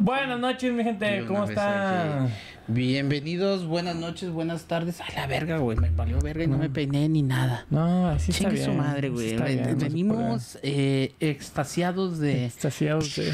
Buenas noches, mi gente, ¿cómo están? Bienvenidos, buenas noches, buenas tardes. A la verga, güey. Me valió verga y no me peiné ni nada. No, así está Chingue bien. su madre, güey. está Venimos eh, extasiados de. Extasiados de...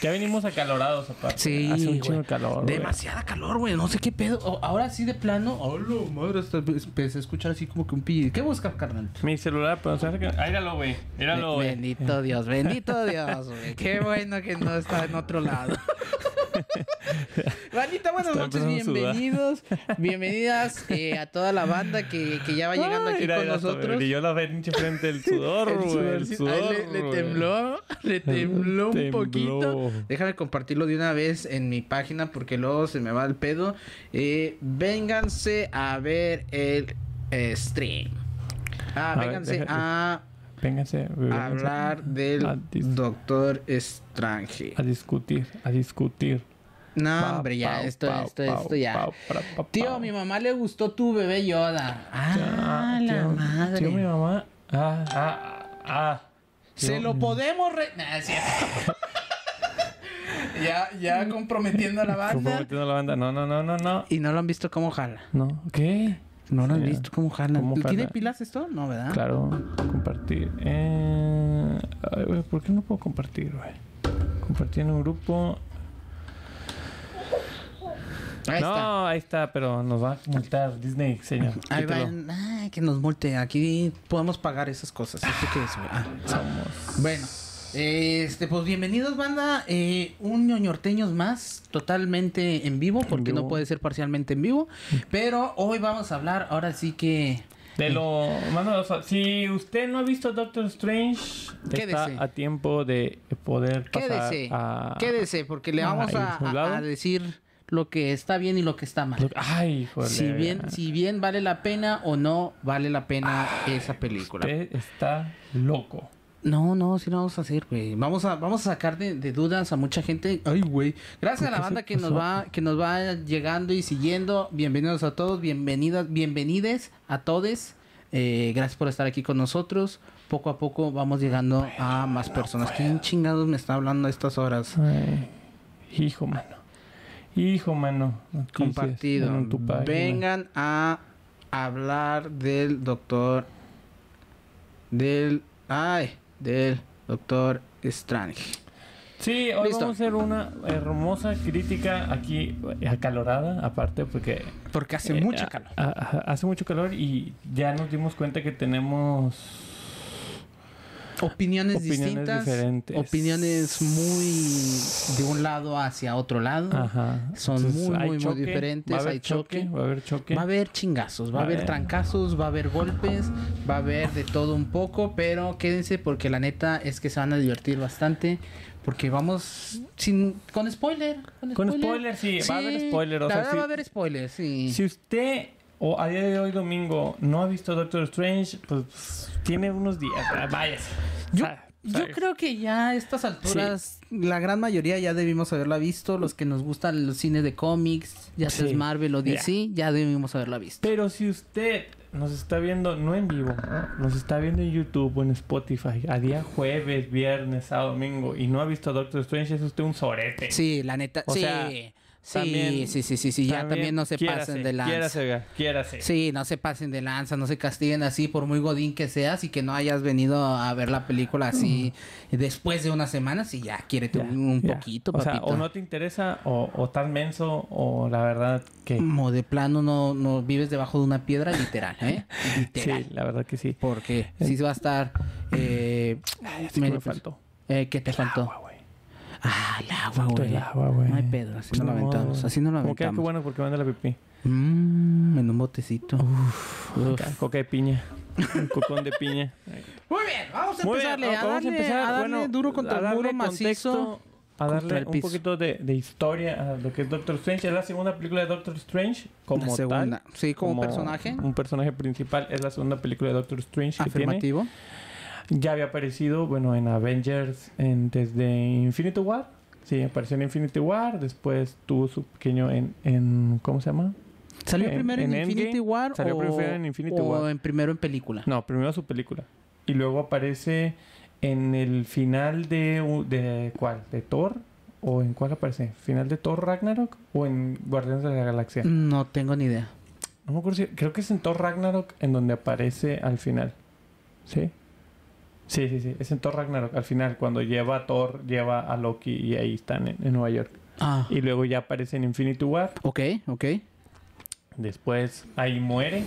Ya venimos acalorados, aparte. Sí, Hace un güey. chingo de calor. Demasiada calor, güey. No sé qué pedo. O- Ahora sí de plano. Hola, madre. Hasta empecé a escuchar así como que un pillo. ¿Qué buscas, carnal? Mi celular, pero se que... Güey. Míralo, güey. Bendito Dios, bendito Dios, güey. Qué bueno que no está en otro lado. Vanita, buenas Está noches, bienvenidos. Bienvenidas eh, a toda la banda que, que ya va llegando Ay, aquí mira, con mira, nosotros. brilló la pinche frente el sudor, El güey. El sudorcito. sudor, Ay, le, tembló, le tembló un Tembló. poquito. Déjame compartirlo de una vez en mi página porque luego se me va el pedo. Eh, vénganse a ver el eh, stream. Ah, A vénganse a Vénganse, vénganse. hablar del A Doctor Strange. A discutir, a discutir. No, hombre, ya, esto, esto, esto ya. Tío, a mi mamá le gustó tu bebé Yoda. Ah, la tío, madre. Tío, mi mamá. Ah, ah, ah. Se Tío, lo podemos re... Nah, ya, ya comprometiendo a la banda. Comprometiendo a la banda. No, no, no, no, no. Y no lo han visto cómo jala. No, ¿qué? No lo han Sí. visto cómo jala. ¿Cómo ¿Tiene jala? pilas esto? No, ¿verdad? Claro, compartir. Eh, ay, ¿Por qué no puedo compartir, güey? Compartir en un grupo. Ahí no, está. ahí está, pero nos va a multar Disney, señor. Ahí. Ay, que nos multe. Aquí podemos pagar esas cosas. ¿Esto qué es, güey? Ah, Somos. Bueno, este, pues bienvenidos, banda. Eh, un ñoñorteños más, totalmente en vivo, porque vivo. no puede ser parcialmente en vivo. Pero hoy vamos a hablar, ahora sí que. De lo más novedoso. Si usted no ha visto Doctor Strange, Quédese. está a tiempo de poder pasar Quédese, a... quédese, porque le vamos a, decir lo que está bien y lo que está mal. Lo- Ay, joder. Si bien, si bien vale la pena o no vale la pena esa película. Usted está loco. No, no, sí lo vamos a hacer, güey. Vamos a, vamos a sacar de, de dudas a mucha gente. Ay, güey. Gracias a la ¿Qué banda que nos va, que nos va llegando y siguiendo. Bienvenidos a todos, bienvenidas, bienvenides a todos. Eh, gracias por estar aquí con nosotros. Poco a poco vamos llegando a más personas. ¿Quién chingados me está hablando a estas horas? Ay, hijo, mano. Hijo, mano. Noticias Compartido. Vengan a hablar del doctor. Del. Ay, del doctor Strange. Sí, hoy Listo. vamos a hacer una hermosa crítica aquí acalorada, aparte, porque Porque hace eh, mucha a- calor. a- a- hace mucho calor y ya nos dimos cuenta que tenemos Opiniones, opiniones distintas. diferentes. Opiniones muy de un lado hacia otro lado. Ajá. Son muy, muy, muy choque, diferentes, Va a haber hay choque, choque. va a haber choque. Va a haber chingazos, va, Va a haber trancazos, va a haber golpes, va a haber de todo un poco, pero quédense porque la neta es que se van a divertir bastante. Porque vamos sin con spoiler. Con, Con spoiler, sí, va a haber spoiler, o la sea, va a haber spoiler, sí. Si usted o a día de hoy domingo no ha visto Doctor Strange, pues tiene unos días. ah, Váyase. Yo, sa- creo que ya a estas alturas, la gran mayoría ya debimos haberla visto. Los que nos gustan los cines de cómics, ya sea Sí. Marvel o DC, ya debimos haberla visto. Pero si usted nos está viendo, no en vivo, nos está viendo en YouTube o en Spotify, a día jueves, viernes, sábado, domingo, y no ha visto Doctor Strange, es usted un sorete. Sí, la neta, O sí. sea, sí, también- sí, sí, sí, sí, ya también no se quiérase, pasen de lanza. Quiérase, quiérase. Sí, no se pasen de lanza, no se castiguen así por muy godín que seas y que no hayas venido a ver la película así después de unas semanas y ya, quiérete Ya, un, ya. poquito, O sea, papito. o no te interesa, o, o tan menso, o la verdad que... Como de plano no, no vives debajo de una piedra, literal, ¿eh? Literal. Sí, la verdad que sí. Porque sí va a estar. Eh, Ay, me faltó. eh, ¿Qué te faltó? Agua. Ah, el agua, güey. el agua, güey. No hay pedo, así no lo aventamos. Así no lo Como que, ah, qué aventamos. bueno porque manda la pipí. Mmm, en un botecito. Uf. Coca de piña. Un cocón de piña. Muy bien, vamos a Muy bien, empezarle. a, vamos darle, a empezar. a darle bueno, duro contra a el muro macizo. A darle el un piso. poquito de, de historia a lo que es Doctor Strange. Es la segunda película de Doctor Strange como La segunda. tal. Sí, como personaje. Un personaje principal. Es la segunda película de Doctor Strange que tiene. Ya había aparecido, bueno, en Avengers en, desde Infinity War. Sí, apareció en Infinity War. Después tuvo su pequeño en, en ¿cómo se llama? ¿Salió En- primero en, Infinity Endgame, War salió o, primero en Infinity o War. en primero en película? No, primero su película. Y luego aparece en el final de, de ¿cuál? ¿De Thor? ¿O en cuál aparece? ¿Final de Thor Ragnarok? ¿O en Guardianes de la Galaxia? No tengo ni idea. No me acuerdo si... Creo que es en Thor Ragnarok en donde aparece al final. ¿Sí? Sí, sí, sí. Es en Thor Ragnarok. Al final, cuando lleva a Thor, lleva a Loki y ahí están en, en Nueva York. Ah, Y luego ya aparece en Infinity War. ok, ok. Después ahí muere.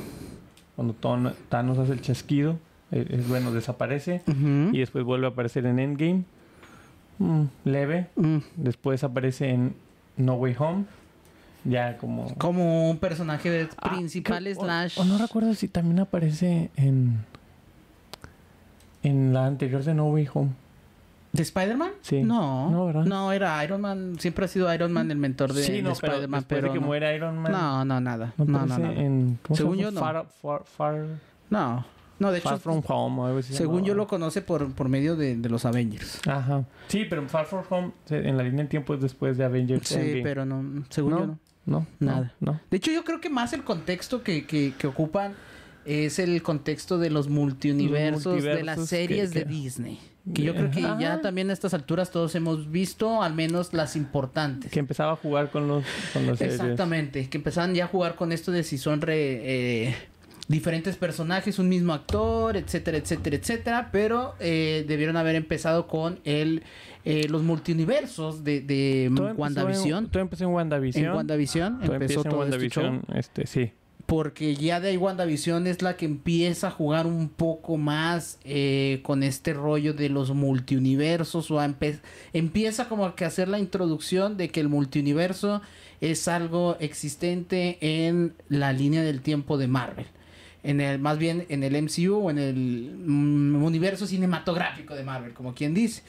Cuando Thanos hace el chasquido. eh, Es bueno, desaparece. Y después vuelve a aparecer en Endgame. Mm, leve. Mm, Después aparece en No Way Home. Ya como... Como un personaje Ah, principal creo- o- slash... O, no recuerdo si también aparece en... En la anterior de No Way Home. ¿De Spider-Man? Sí. No. No, ¿verdad? No, era Iron Man. Siempre ha sido Iron Man el mentor de, sí, de no, pero Spider-Man, pero de que no. muere Iron Man... no, no, nada. No No, no, aparece no. en... ¿cómo se Según yo, no. Far, far, far, No, no, de Far hecho, From Home o algo así se según yo lo conoce por, por medio de, de los Avengers. Ajá. Sí, pero Far From Home en la línea de tiempo es después de Avengers Sí, Endgame. pero no, según yo no. No, Nada. No, no. De hecho, yo creo que más el contexto que, que, que ocupan es el contexto de los multiuniversos, de las multiversos series que- de Disney. Que yo creo que ya también a estas alturas todos hemos visto, al menos las importantes. Que empezaba a jugar con los con series. Exactamente, que empezaban ya a jugar con esto de si son re- eh, diferentes personajes, un mismo actor, etcétera, etcétera, etcétera, pero eh, debieron haber empezado con el eh, los multiuniversos de, de Todo empezó WandaVision. En, todo empezó en WandaVision. En WandaVision Todo empezó empieza en todo este WandaVision. Este, sí. Porque ya de ahí WandaVision es la que empieza a jugar un poco más eh, con este rollo de los multiuniversos o empieza como que a hacer la introducción de que el multiuniverso es algo existente en la línea del tiempo de Marvel. En el, más bien en el MCU o en el mm, universo cinematográfico de Marvel, como quien dice.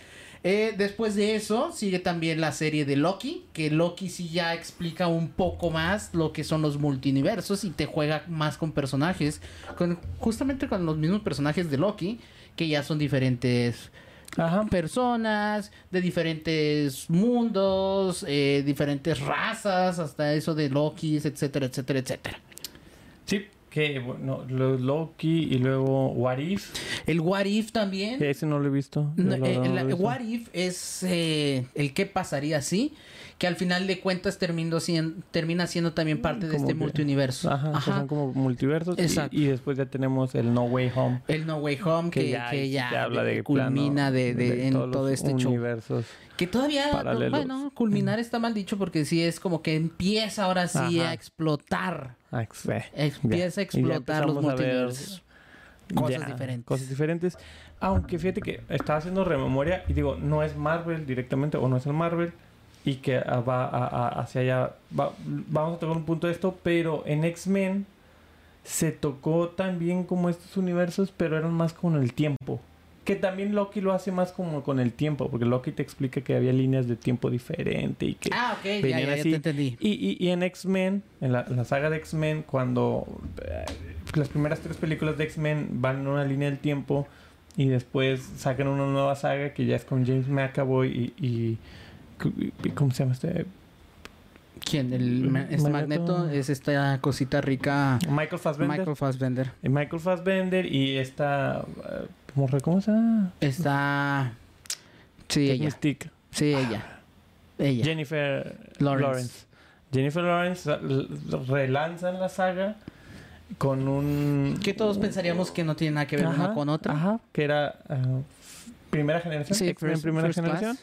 Eh, después de eso sigue también la serie de Loki, que Loki sí ya explica un poco más lo que son los multiversos y te juega más con personajes, con, justamente con los mismos personajes de Loki, que ya son diferentes Ajá. personas, de diferentes mundos, eh, diferentes razas, hasta eso de Loki, etcétera, etcétera, etcétera. Sí. Que, bueno, lo- Loki y luego What If. El What If también. Ese no lo he visto. No, eh, lo he visto. What If es eh, el qué pasaría si, que al final de cuentas terminó sien- termina siendo también parte de este que- multiuniverso. Ajá, que son como multiversos. y- Exacto. Y, después ya tenemos el No Way Home. El No Way Home que, Que ya, que habla de culmina de, de- en todo este show. universos. Que todavía, paralelos. bueno, culminar está mal dicho porque sí es como que empieza ahora sí Ajá. a explotar. Ah, eh, Empieza a explotar los multiversos. Cosas ya, diferentes. Cosas diferentes. Aunque fíjate que estaba haciendo rememoria y digo, no es Marvel directamente o no es el Marvel y que va a- a- hacia allá. va- vamos a tocar un punto de esto, pero en X-Men se tocó también como estos universos, pero eran más con el tiempo. Que también Loki lo hace más como con el tiempo, porque Loki te explica que había líneas de tiempo diferente y que... Ah, ok, ya, venían ya, ya así. te entendí. Y, y, y en X-Men, en la, la saga de X-Men, cuando eh, las primeras tres películas de X-Men van en una línea del tiempo y después sacan una nueva saga que ya es con James McAvoy y- y- ¿Cómo se llama este? ¿Quién? El ma- este Magneto. Magneto es esta cosita rica. Michael Fassbender. Michael Fassbender. Eh, Michael Fassbender y esta... eh, ¿Cómo, se llama? Está. Sí, ella. Mystique. Sí, ella. Ella. Jennifer Lawrence. Lawrence. Jennifer Lawrence relanzan la saga con un... Que todos pensaríamos que no tiene nada que ver una Ajá, con otra. Ajá, que era ah, primera generación. Sí, First- primera First Class.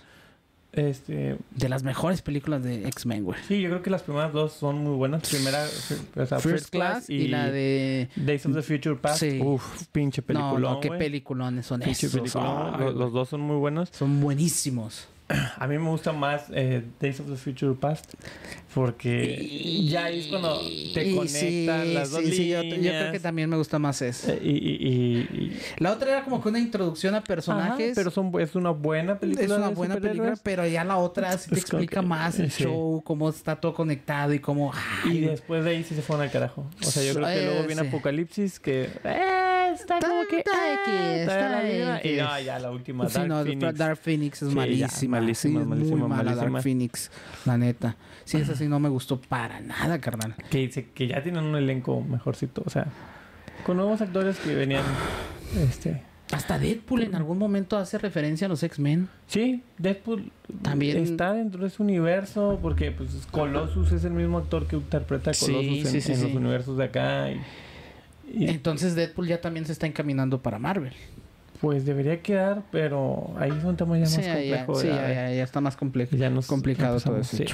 Este, De las mejores películas de X-Men, güey. sí, yo creo que las primeras dos son muy buenas. Primera, o sea, First, Class y, la de. Days of the Future Past. Sí. Uf, pinche No, no, qué peliculones son Pinche esos. peliculón. Los, los dos son muy buenos. Son buenísimos. A mí me gusta más eh, Days of the Future Past porque ya ahí es cuando te Y conectan sí, las dos sí, sí, yo, líneas. yo creo que también me gusta más eso. Eh, y, y- y- y- La otra era como que una introducción a personajes. Ajá, pero son, es una buena película. es una de buena película, pero ya la otra sí te explica que- más el show, cómo está todo conectado y cómo. Y ay, después de ahí sí se fueron al carajo. O sea, yo creo que Eh, luego viene. Apocalipsis que... Eh, está Está- como que... está X, está está la vida. Y no, ya la última, Dark no, Phoenix. Dark Phoenix es ya, malísima. Malísima, sí, malísima, muy mala malísima. Dark Phoenix, la neta. Sí, esa sí no me gustó para nada, carnal. Que, dice que ya tienen un elenco mejorcito. O sea, con nuevos actores que venían... Este... Hasta Deadpool en algún momento hace referencia a los X-Men. Sí, Deadpool También- está dentro de ese universo porque pues Colossus es el mismo actor que interpreta a Colossus sí, en, sí, en sí. los universos de acá. Y, y, Entonces Deadpool ya también se está encaminando para Marvel. Pues debería quedar, pero ahí es un tema ya más Sí, ya, complejo. sí, ya, ya, ya- ya está más complejo. ya nos complicado todo eso. sí.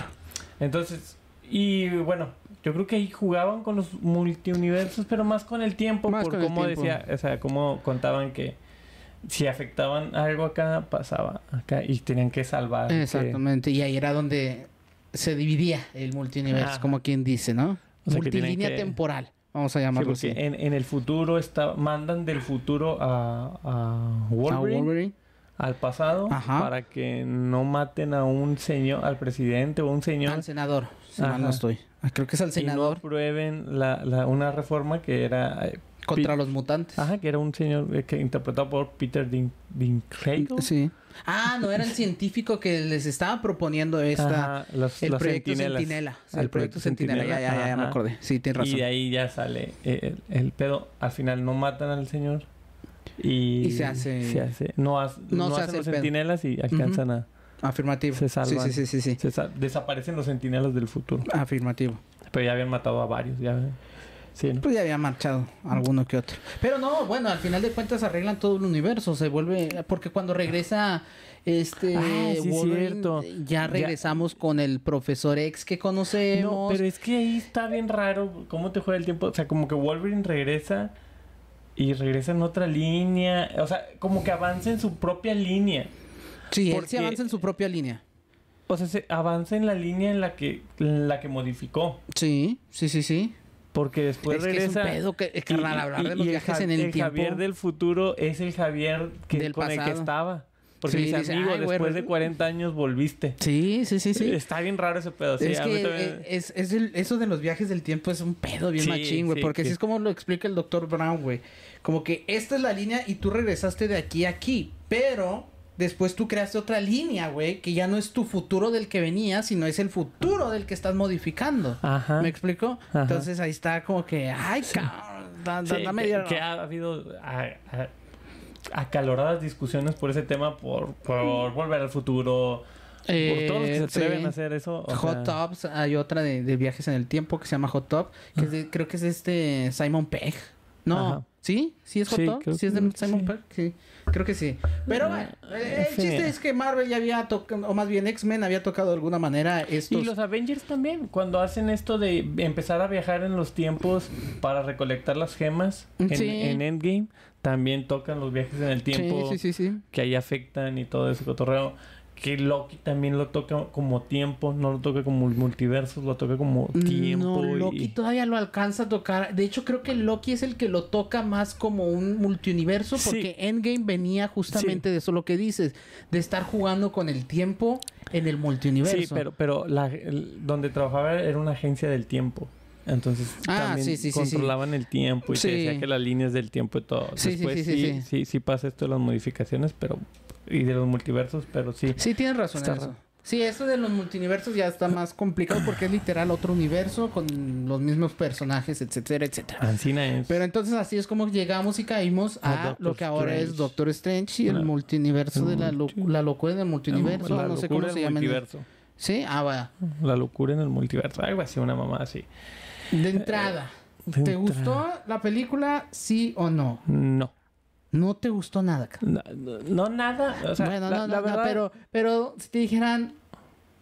Entonces, y bueno, yo creo que ahí jugaban con los multiuniversos, pero más con el tiempo, Más por cómo decía, o sea, cómo contaban que si afectaban algo acá, pasaba acá y tenían que salvar. que- Exactamente. Y ahí era donde se dividía el multiuniverso, Ajá. como quien dice, ¿no? O sea, que Multilínea que- temporal. Vamos a llamarlo así. en, en el futuro está, mandan del futuro a, a A Wolverine, Wolverine. al pasado Ajá. para que no maten a un señor, al presidente o un señor Al senador, si mal no estoy. Ah, Creo que es al y no senador aprueben la, la- una reforma que era eh, contra los mutantes. Ajá, que era un señor eh, que interpretado por Peter Din Dinklage. Sí. Ah, no, era el científico que les estaba proponiendo esta... Ajá, los, el los proyecto centinelas. Sentinela. Sí, El el proyecto Sentinela. Ya, ya, ya, ya me acordé. Sí, tienes razón. Y de ahí ya sale eh, el, el pedo. Al final no matan al señor. Y, Y se hace- se hace- no, has- No no se hacen hace los sentinelas y alcanzan a... Afirmativo. Se salvan. Sí, sí, sí, sí, sí. se desaparecen los sentinelas del futuro. Afirmativo. Pero ya habían matado a varios. Ya, sí, ¿no? Pues ya había marchado alguno que otro. Pero no, bueno, al final de cuentas arreglan todo el universo. Se vuelve. Porque cuando regresa este. Ah, sí, Wolverine, cierto. Ya Ya- regresamos con el profesor X que conocemos. No, pero es que ahí está bien raro cómo te juega el tiempo. O sea, como que Wolverine regresa y regresa en otra línea. O sea, como que avanza en su propia línea. sí, él porque- sí avanza en su propia línea. O sea, se avanza en la línea en la que, en la que modificó. Sí, sí, sí, sí. Porque después es que regresa. es un pedo que, y- carnal, hablar y- de los y viajes Ja- en el, tiempo. Javier del futuro es el Javier que, Del con el que pasado. estaba. Porque Sí, dice, amigo, "Ay, güey, después de resu- 40 años volviste. Sí, sí, sí, sí. Está bien raro ese pedo. Sí, es a mí que también- eh, es, es el- eso de los viajes del tiempo es un pedo bien Sí, machín, güey. porque así es como lo explica el doctor Brown, güey. Como que esta es la línea y tú regresaste de aquí a aquí. Pero después tú creaste otra línea, güey. Que ya no es tu futuro del que venía, sino es el futuro del que estás modificando. Ajá. ¿Me explico? Ajá. Entonces ahí está como que, ay, cabrón. da- da- Sí, dame que, ha habido a- a- acaloradas discusiones por ese tema, por, por volver al futuro, por todos los que se Eh, atreven sí. a hacer eso. Hot sea, Tops, hay otra de, de viajes en el tiempo que se llama Hot Top, que es de- creo que es de este Simon Pegg. No, Ajá. ¿Sí? ¿Sí es Hot Sí, es de Simon sí. Pegg? Sí, creo que sí. Pero Eh, bueno, eh, en el chiste es que Marvel ya había tocado, o más bien X-Men había tocado de alguna manera estos... Y los Avengers también, cuando hacen esto de empezar a viajar en los tiempos para recolectar las gemas en, Sí. en Endgame, también tocan los viajes en el tiempo que ahí afectan y todo ese cotorreo. Que Loki también lo toca como tiempo, no lo toca como multiversos, lo toca como tiempo. No, y- Loki todavía lo alcanza a tocar. De hecho, creo que Loki es el que lo toca más como un multiuniverso, Sí. porque Endgame venía justamente de eso lo que dices, de estar jugando con el tiempo en el multiuniverso. Sí, pero, pero la, el- donde trabajaba era una agencia del tiempo. Entonces Ah, también sí, sí, controlaban el tiempo y se decía que las líneas del tiempo y todo. Después sí, sí sí, sí, sí. sí, pasa esto de las modificaciones, pero y de los multiversos, pero sí. Sí, tienes razón Está en eso. raro. Sí, eso de los multiversos ya está más complicado porque es literal otro universo con los mismos personajes, etcétera, etcétera. Ancina es. Pero entonces así es como llegamos y caímos A lo que ahora es. Doctor Strange y el La- multiverso de la, lo- la locura en el multiverso. la no sé cómo se llama. en el- multiverso. Sí, ah, va. La locura en el multiverso. Algo así, una mamá así. De entrada, De ¿te entrada. gustó la película? Sí o no. No. No te gustó nada. No, no- no nada. O sea, bueno, la, no, la no, pero, pero si te dijeran,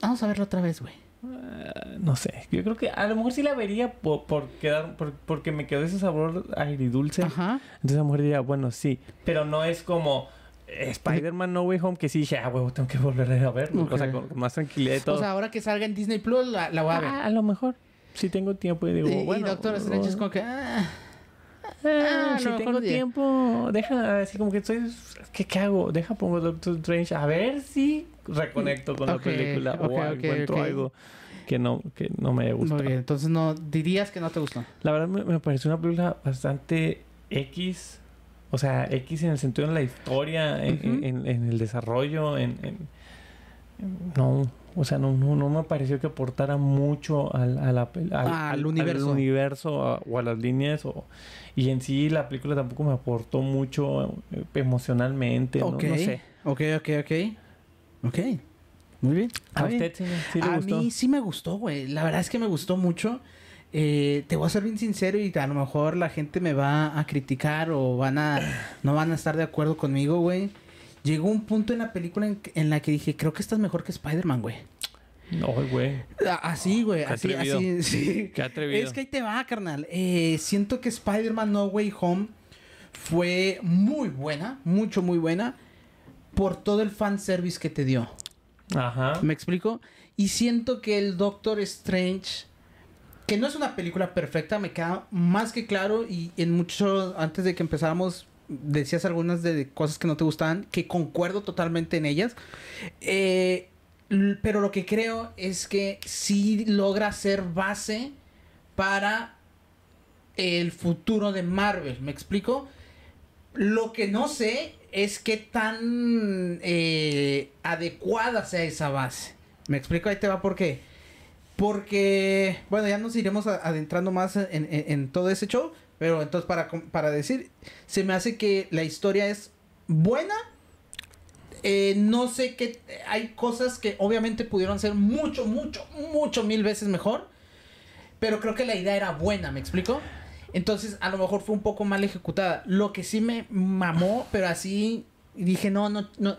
vamos a verlo otra vez, güey. eh, no sé. Yo creo que a lo mejor sí la vería por, por quedar, por- porque me quedó ese sabor agridulce. Ajá. Entonces a lo mejor diría, bueno, sí. Pero no es como eh, Spider-Man No Way Home que sí dije, ah, huevo, tengo que volver a verlo. O sea, Ok. con, con más tranquilidad y todo. O sea, ahora que salga en Disney Plus, la, la voy a ver. Ah, a lo mejor. Sí tengo tiempo y digo, y, y bueno. Doctor Strange es como que... ah, ah, si mejor tengo tiempo, deja, así como que estoy, ¿qué, qué hago? Deja pongo Doctor Strange a ver si reconecto con la película o encuentro algo que no, que no me gusta. Muy bien, entonces no dirías que no te gustó. La verdad me, me pareció una película bastante X. O sea, X en el sentido de la historia, en, en- en el desarrollo, en, en- no, o sea, no, no, no me pareció que aportara mucho al, a al, Al al- universo. al universo, a- o a las líneas. O, y en sí la película tampoco me aportó mucho eh, emocionalmente. ¿no? Ok. No sé. Ok, ok, ok. Ok. Muy bien. ¿A bien. usted sí, sí le a gustó? mí sí me gustó, güey. La verdad es que me gustó mucho. Eh, te voy a ser bien sincero y a lo mejor la gente me va a criticar o van a no van a estar de acuerdo conmigo, güey. Llegó un punto en la película en, la que dije, creo que estás mejor que Spider-Man, güey. No, güey. Así, güey. Así, así, sí. Qué atrevido. Es que ahí te va, carnal. Eh, siento que Spider-Man No Way Home fue muy buena, mucho, muy buena, por todo el fanservice que te dio. Ajá. ¿Me explico? Y siento que el Doctor Strange, que no es una película perfecta, me queda más que claro. Y en mucho, antes de que empezáramos, decías algunas de cosas que no te gustaban, que concuerdo totalmente en ellas. Eh, pero lo que creo es que sí logra ser base para el futuro de Marvel. ¿Me explico? Lo que no sé es qué tan eh, adecuada sea esa base. ¿Me explico? Ahí te va por qué. Porque, bueno, ya nos iremos adentrando más en, en- en todo ese show. Pero entonces, para, para decir, se me hace que la historia es buena. Eh, no sé qué. Hay cosas que obviamente pudieron ser mucho, mucho, mucho, mil veces mejor. Pero creo que la idea era buena, ¿me explico? Entonces, a lo mejor fue un poco mal ejecutada. Lo que sí me mamó, pero así dije, no, no, no.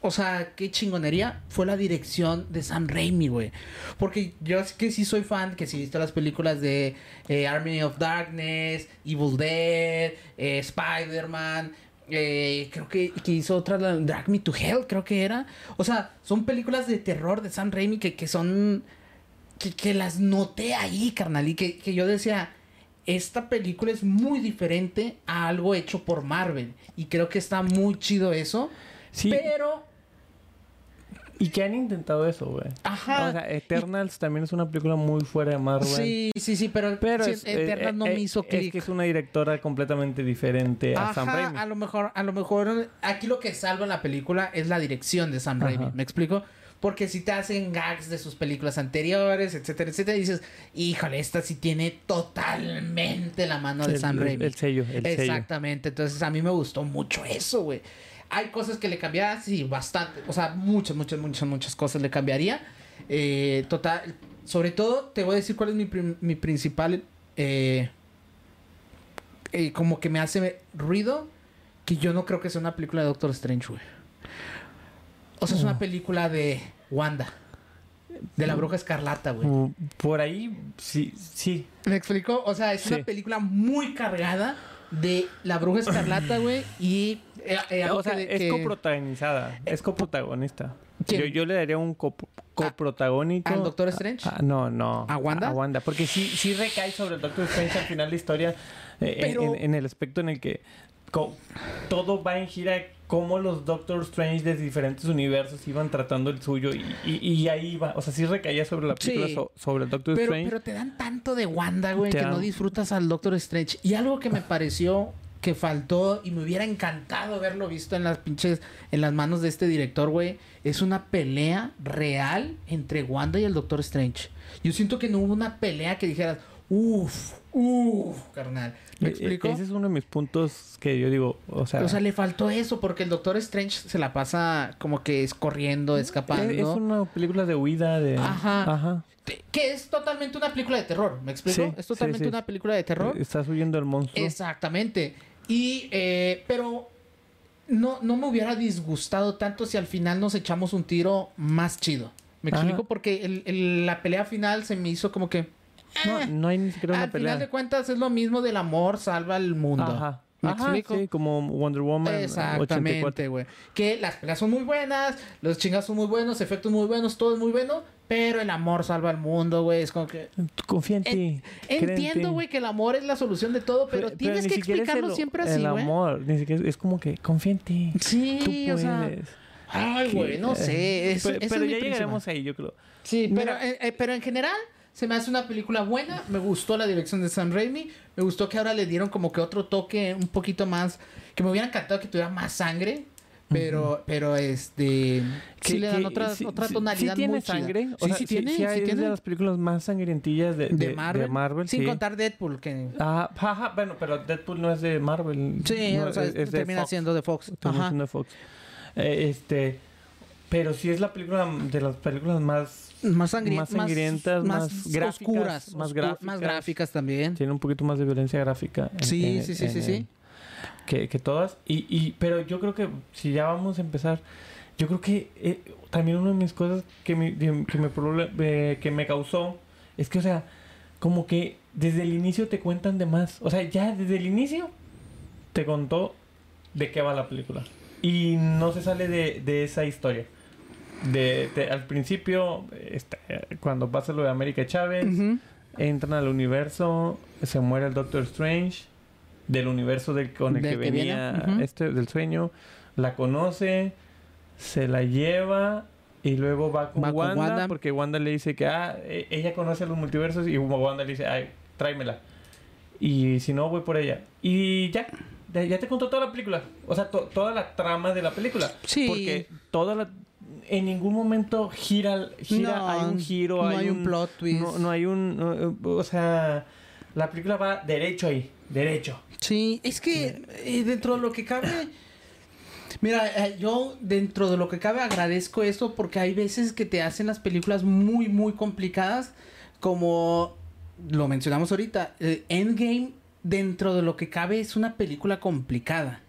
O sea, qué chingonería fue la dirección de Sam Raimi, güey. Porque yo es que sí soy fan, que sí he visto las películas de eh, Army of Darkness, Evil Dead, eh, Spider-Man. eh, creo que, que hizo otra, la- Drag Me to Hell, creo que era. O sea, son películas de terror de Sam Raimi que, que son que, que las noté ahí, carnal, y que, que yo decía, esta película es muy diferente a algo hecho por Marvel. Y creo que está muy chido eso. Sí. Pero, Y que han intentado eso, güey. ajá. O sea, Eternals también es una película muy fuera de Marvel. sí, sí, sí, pero, Pero sí, es, Eternals eh, no eh, me hizo Es clic. que es una directora completamente diferente a Sam Raimi. a lo mejor, a lo mejor, aquí lo que salva la película es la dirección de Sam Raimi, Ajá. ¿me explico? Porque si te hacen gags de sus películas anteriores, etcétera, etcétera, y dices, híjole, esta sí tiene totalmente la mano de El- Sam Raimi. el sello, el sello. Exactamente, entonces a mí me gustó mucho eso, güey. Hay cosas que le cambiaría, sí, bastante, o sea, muchas, muchas, muchas, muchas cosas le cambiaría. Eh, total, sobre todo, te voy a decir cuál es mi, mi principal, eh, eh, como que me hace ruido, que yo no creo que sea una película de Doctor Strange, güey. O sea, es una Oh. película de Wanda. De la bruja escarlata, güey. Uh, Por ahí, sí, sí. ¿Me explico? O sea, es Sí. una película muy cargada de la bruja escarlata, güey. Y eh, eh, o sea, que- es que- coprotagonizada. Es coprotagonista. Yo, yo le daría un cop- coprotagónico. ¿Al Doctor Strange? Ah, no, no. ¿A Wanda? A Wanda. Porque sí, sí recae sobre el Doctor Strange al final de la historia. eh, en- Pero- en, en el aspecto en el que todo va en gira cómo los Doctor Strange de diferentes universos iban tratando el suyo y, y- y ahí va. O sea, sí recaía sobre la película Sí. so- sobre el Doctor pero, Strange. pero te dan tanto de Wanda, güey, que no disfrutas al Doctor Strange. Y algo que me pareció que faltó y me hubiera encantado haberlo visto en las pinches, en las manos de este director, güey, es una pelea real entre Wanda y el Doctor Strange. Yo siento que no hubo una pelea que dijeras, uff, uff, carnal. ¿Me E- e- explico? Ese es uno de mis puntos que yo digo, o sea, O sea, le faltó eso porque el Doctor Strange se la pasa como que es corriendo, escapando. es, una película de huida de... Ajá. Ajá. Que es totalmente una película de terror, ¿me explico? Sí, es totalmente sí. una película de terror. Estás huyendo del monstruo. Exactamente. Y, eh, pero no, no me hubiera disgustado tanto si al final nos echamos un tiro más chido. ¿Me Ajá. explico? Porque el- el- la pelea final se me hizo como que... No, no hay ni siquiera una al pelea. final de cuentas es lo mismo del amor salva el mundo. Ajá. ¿Me Ajá, explico? sí, como Wonder Woman 84. Exactamente, güey. Que las peleas son muy buenas, los chingas son muy buenos, efectos muy buenos, todo es muy bueno, pero el amor salva al mundo, güey. Es como que... Confía en ti. en Entiendo, ti. güey, que el amor es la solución de todo, pero, tienes que explicarlo el- siempre así, El güey. amor, ni siquiera es como que confía en ti. Sí, Tú o sea... Ay, güey, no Eh, sé. Pero pero ya llegaremos ahí, yo creo. Sí, pero, Mira. eh, eh, pero en general se me hace una película buena. Me gustó la dirección de Sam Raimi. Me gustó que ahora le dieron como que otro toque un poquito más. Que me hubiera encantado que tuviera más sangre. Pero, pero este. Sí Que- le dan que otra, sí- otra sí- tonalidad. sí tiene muy chida. sangre. O Sí, sea, sí tiene. sí sí hay- es tiene. de las películas más sangrientillas de, de, de- Marvel. de Marvel, Sin sí. contar Deadpool, que. Ah, ajá, bueno, pero Deadpool no es de Marvel. Sí, no, o sea, es- es de termina Fox. siendo de Fox. Termina Ajá. siendo de Fox. Eh, este, pero sí es la película de las películas más Más, sangri- Más sangrientas, más gráficas, oscuras, más gráficas. más gráficas también. tiene un poquito más de violencia gráfica. en- Sí, en- sí, sí, en sí, sí. Que, que todas. Y, y, pero yo creo que si ya vamos a empezar, yo creo que eh, también una de mis cosas que me, que, me, eh, que me causó es que, o sea, como que desde el inicio te cuentan de más. O sea, ya desde el inicio te contó de qué va la película. Y no se sale de, de esa historia. De, de- al principio, este, cuando pasa lo de América Chávez, entran al universo, se muere el Doctor Strange, del universo del, con el que venía este, del sueño, la conoce, se la lleva y luego va con, Va con Wanda, porque Wanda le dice que ah, e- ella conoce los multiversos y Wanda le dice, ay, tráemela. Y si no, voy por ella. Y ya, ya ya te contó toda la película. O sea, to- toda la trama de la película. Sí. Porque toda la... En ningún momento gira, gira No, hay un giro, no hay un plot twist. No, no hay un... no, o sea, la película va derecho ahí, derecho. Sí, es que eh, dentro de lo que cabe. Mira, eh, yo dentro de lo que cabe agradezco esto porque hay veces que te hacen las películas muy, muy complicadas. Como lo mencionamos ahorita, eh, Endgame, dentro de lo que cabe, es una película complicada.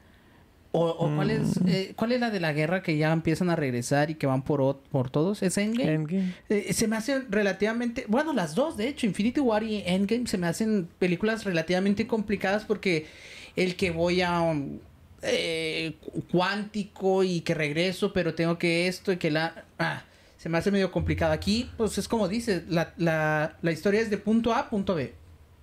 O, o cuál, es, Mm. eh, cuál es la de la guerra que ya empiezan a regresar y que van por, por todos? ¿Es Endgame? Endgame. Eh, se me hacen relativamente, bueno, las dos, de hecho, Infinity War y Endgame se me hacen películas relativamente complicadas porque el que voy a un eh, cu- cuántico y que regreso, pero tengo que esto y que la... Ah, se me hace medio complicado. Aquí, pues es como dices, la, la, la historia es de punto A a punto B.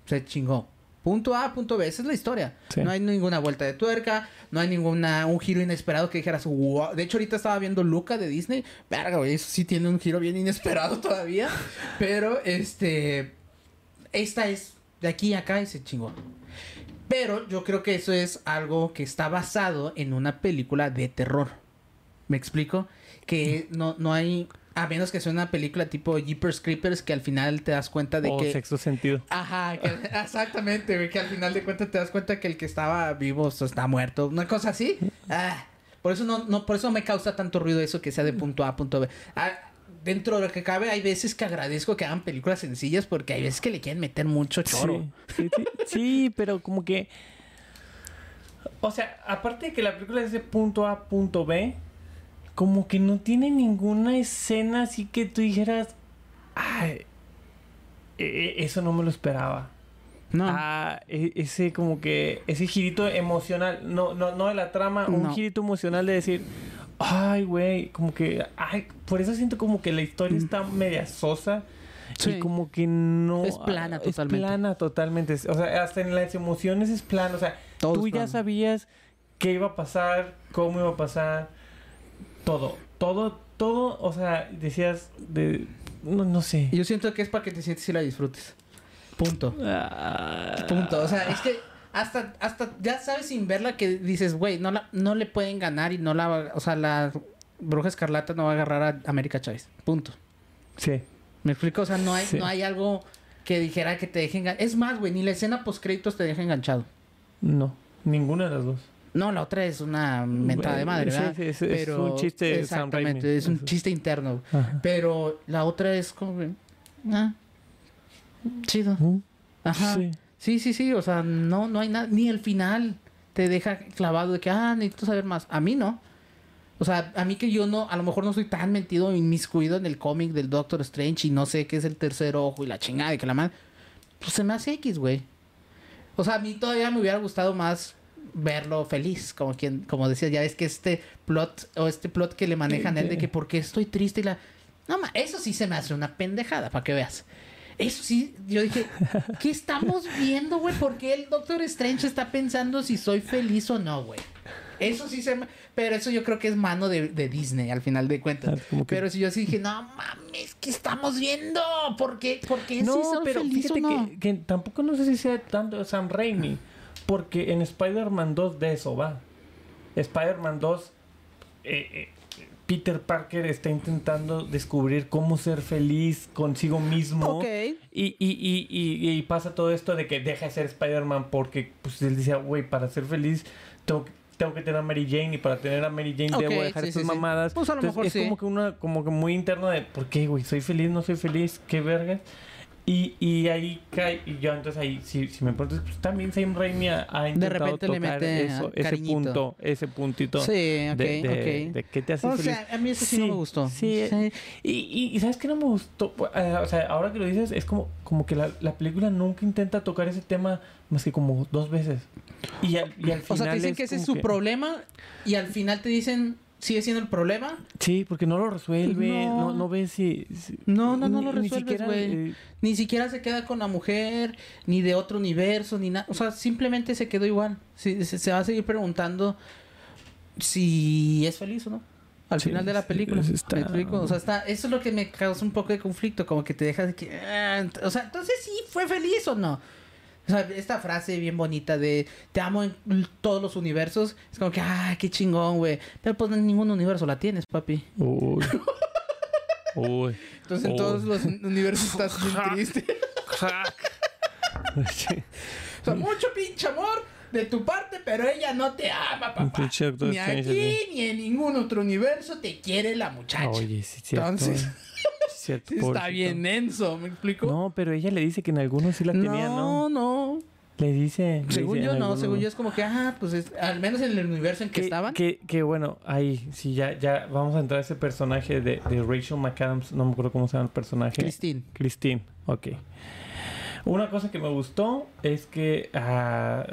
Se chingó. Punto A, punto B, esa es la historia. Sí. No hay ninguna vuelta de tuerca, no hay ninguna un giro inesperado que dijeras, wow. De hecho, ahorita estaba viendo Luca de Disney. Verga, güey, eso sí tiene un giro bien inesperado todavía. Pero, este. Esta es de aquí a acá y se chingó. Pero yo creo que eso es algo que está basado en una película de terror. ¿Me explico? Que no, no hay. A menos que sea una película tipo Jeepers Creepers que al final te das cuenta de o que. sexto sentido. Ajá, que- exactamente, güey, que al final de cuentas te das cuenta que el que estaba vivo está muerto, una cosa así. Ah, por eso no, no, por eso me causa tanto ruido eso que sea de punto A a punto B. Ah, dentro de lo que cabe, hay veces que agradezco que hagan películas sencillas porque hay veces que le quieren meter mucho choro. Sí, sí, sí, sí, pero como que... O sea, aparte de que la película es de punto A a punto B, como que no tiene ninguna escena así que tú dijeras, ay, e- e- eso no me lo esperaba. No. Ah, e- ese como que, ese girito emocional, no, no, no de la trama, un girito emocional de decir, ay, güey, como que, ay, por eso siento como que la historia está media sosa. Sí. Y como que no... Es plana totalmente. Es plana totalmente. O sea, hasta en las emociones es plano. O sea, Todo tú ya plano. sabías qué iba a pasar, cómo iba a pasar. Todo. Todo, todo. O sea, decías de... No, no sé. Yo siento que es para que te sientes y la disfrutes. Punto. Ah, Punto. O sea, es que hasta, hasta ya sabes sin verla que dices, güey, no, la, no le pueden ganar y no la va- O sea, la Bruja Escarlata no va a agarrar a América Chávez. Punto. Sí. ¿Me explico? O sea, no hay, Sí. no hay algo que dijera que te deje enganchado. Es más, güey, ni la escena post créditos te deja enganchado. No. Ninguna de las dos. No, la otra es una mentada de madre, Sí, ¿verdad? sí, es- es un chiste Sam Exactamente, es un chiste interno. Ajá. Pero la otra es como... Ah, chido. Ujú. Ajá. Sí. Sí, sí, sí, o sea, no, no hay nada, ni el final te deja clavado de que, ah, necesito saber más. A mí no. O sea, a mí que yo no, a lo mejor no soy tan metido, inmiscuido en el cómic del Doctor Strange y no sé qué es el tercer ojo y la chingada y que la madre, pues se me hace X, güey. O sea, a mí todavía me hubiera gustado más verlo feliz, como quien, como decía, ya es que este plot, o este plot que le manejan a él de que por qué estoy triste y la... No, ma, eso sí se me hace una pendejada, para que veas. Eso sí, yo dije, ¿qué estamos viendo, güey? ¿Por qué el Doctor Strange está pensando si soy feliz o no, güey? Eso sí se me... Pero eso yo creo que es mano de, de Disney, al final de cuentas. Ah, Pero si yo sí dije, no mames, ¿qué estamos viendo? ¿Por qué? ¿Por qué No, sí pero feliz fíjate o no? que, que tampoco no sé si sea tanto Sam Raimi. Porque en Spider-Man 2 de eso va. Spider-Man 2 eh, eh, Peter Parker está intentando descubrir cómo ser feliz consigo mismo. Ok. Y, y, y, y, y pasa todo esto de que deja de ser Spider-Man porque pues él decía, güey, para ser feliz tengo, que- tengo que tener a Mary Jane y para tener a Mary Jane Ok, debo dejar sí, estas sí. mamadas. Pues, a lo Entonces, mejor es sí. como que una, como que muy interno de ¿por qué, güey? ¿Soy feliz? ¿No soy feliz? ¿Qué verga? Y, y ahí cae, y yo entonces ahí, si, si me preguntas, pues también Sam Raimi ha, ha intentado repente le tocar mete eso, ese punto, ese puntito. Sí, ok, de, de, ok. de qué te hace O feliz. sea, a mí eso sí no me gustó. Sí, Sí. Y, y, y ¿sabes qué no me gustó? Eh, o sea, ahora que lo dices, es como, como que la, la película nunca intenta tocar ese tema más que como dos veces. Y al, y al final O sea, te dicen que ese es su problema y al final te dicen, sigue siendo el problema. Sí, porque no lo resuelve, No. no, no, ves si... si- No, no, no lo güey. eh, Ni siquiera se queda con la mujer, ni de otro universo, ni nada. O sea, simplemente se quedó igual. Sí, se, se va a seguir preguntando si es feliz o no. Al Sí, final de la película. O sea, está, eso es lo que me causa un poco de conflicto, como que te deja de que... ah, o sea, entonces sí fue feliz o no. O sea, esta frase bien bonita de te amo en todos los universos, es como que, ah, qué chingón, güey. Pero pues en ningún universo la tienes, papi. Uy. Uy. Entonces en todos los universos estás bien triste. O sea, mucho pinche amor de tu parte, pero ella no te ama, papá. Ni aquí ni en ningún otro universo te quiere la muchacha. Oye, sí, cierto. Entonces- eh. cierto, está pobrecito. bien denso, ¿me explico? No, pero ella le dice que en algunos sí la tenía, ¿no? no, no. Le dice. le Según dice yo no, según yo es como que, ah, pues es- al menos en el universo en que, estaban. Que, que bueno, ahí, sí, ya, ya vamos a entrar a ese personaje de, de Rachel McAdams, no me acuerdo cómo se llama el personaje. Christine. Christine, ok. Una cosa que me gustó es que a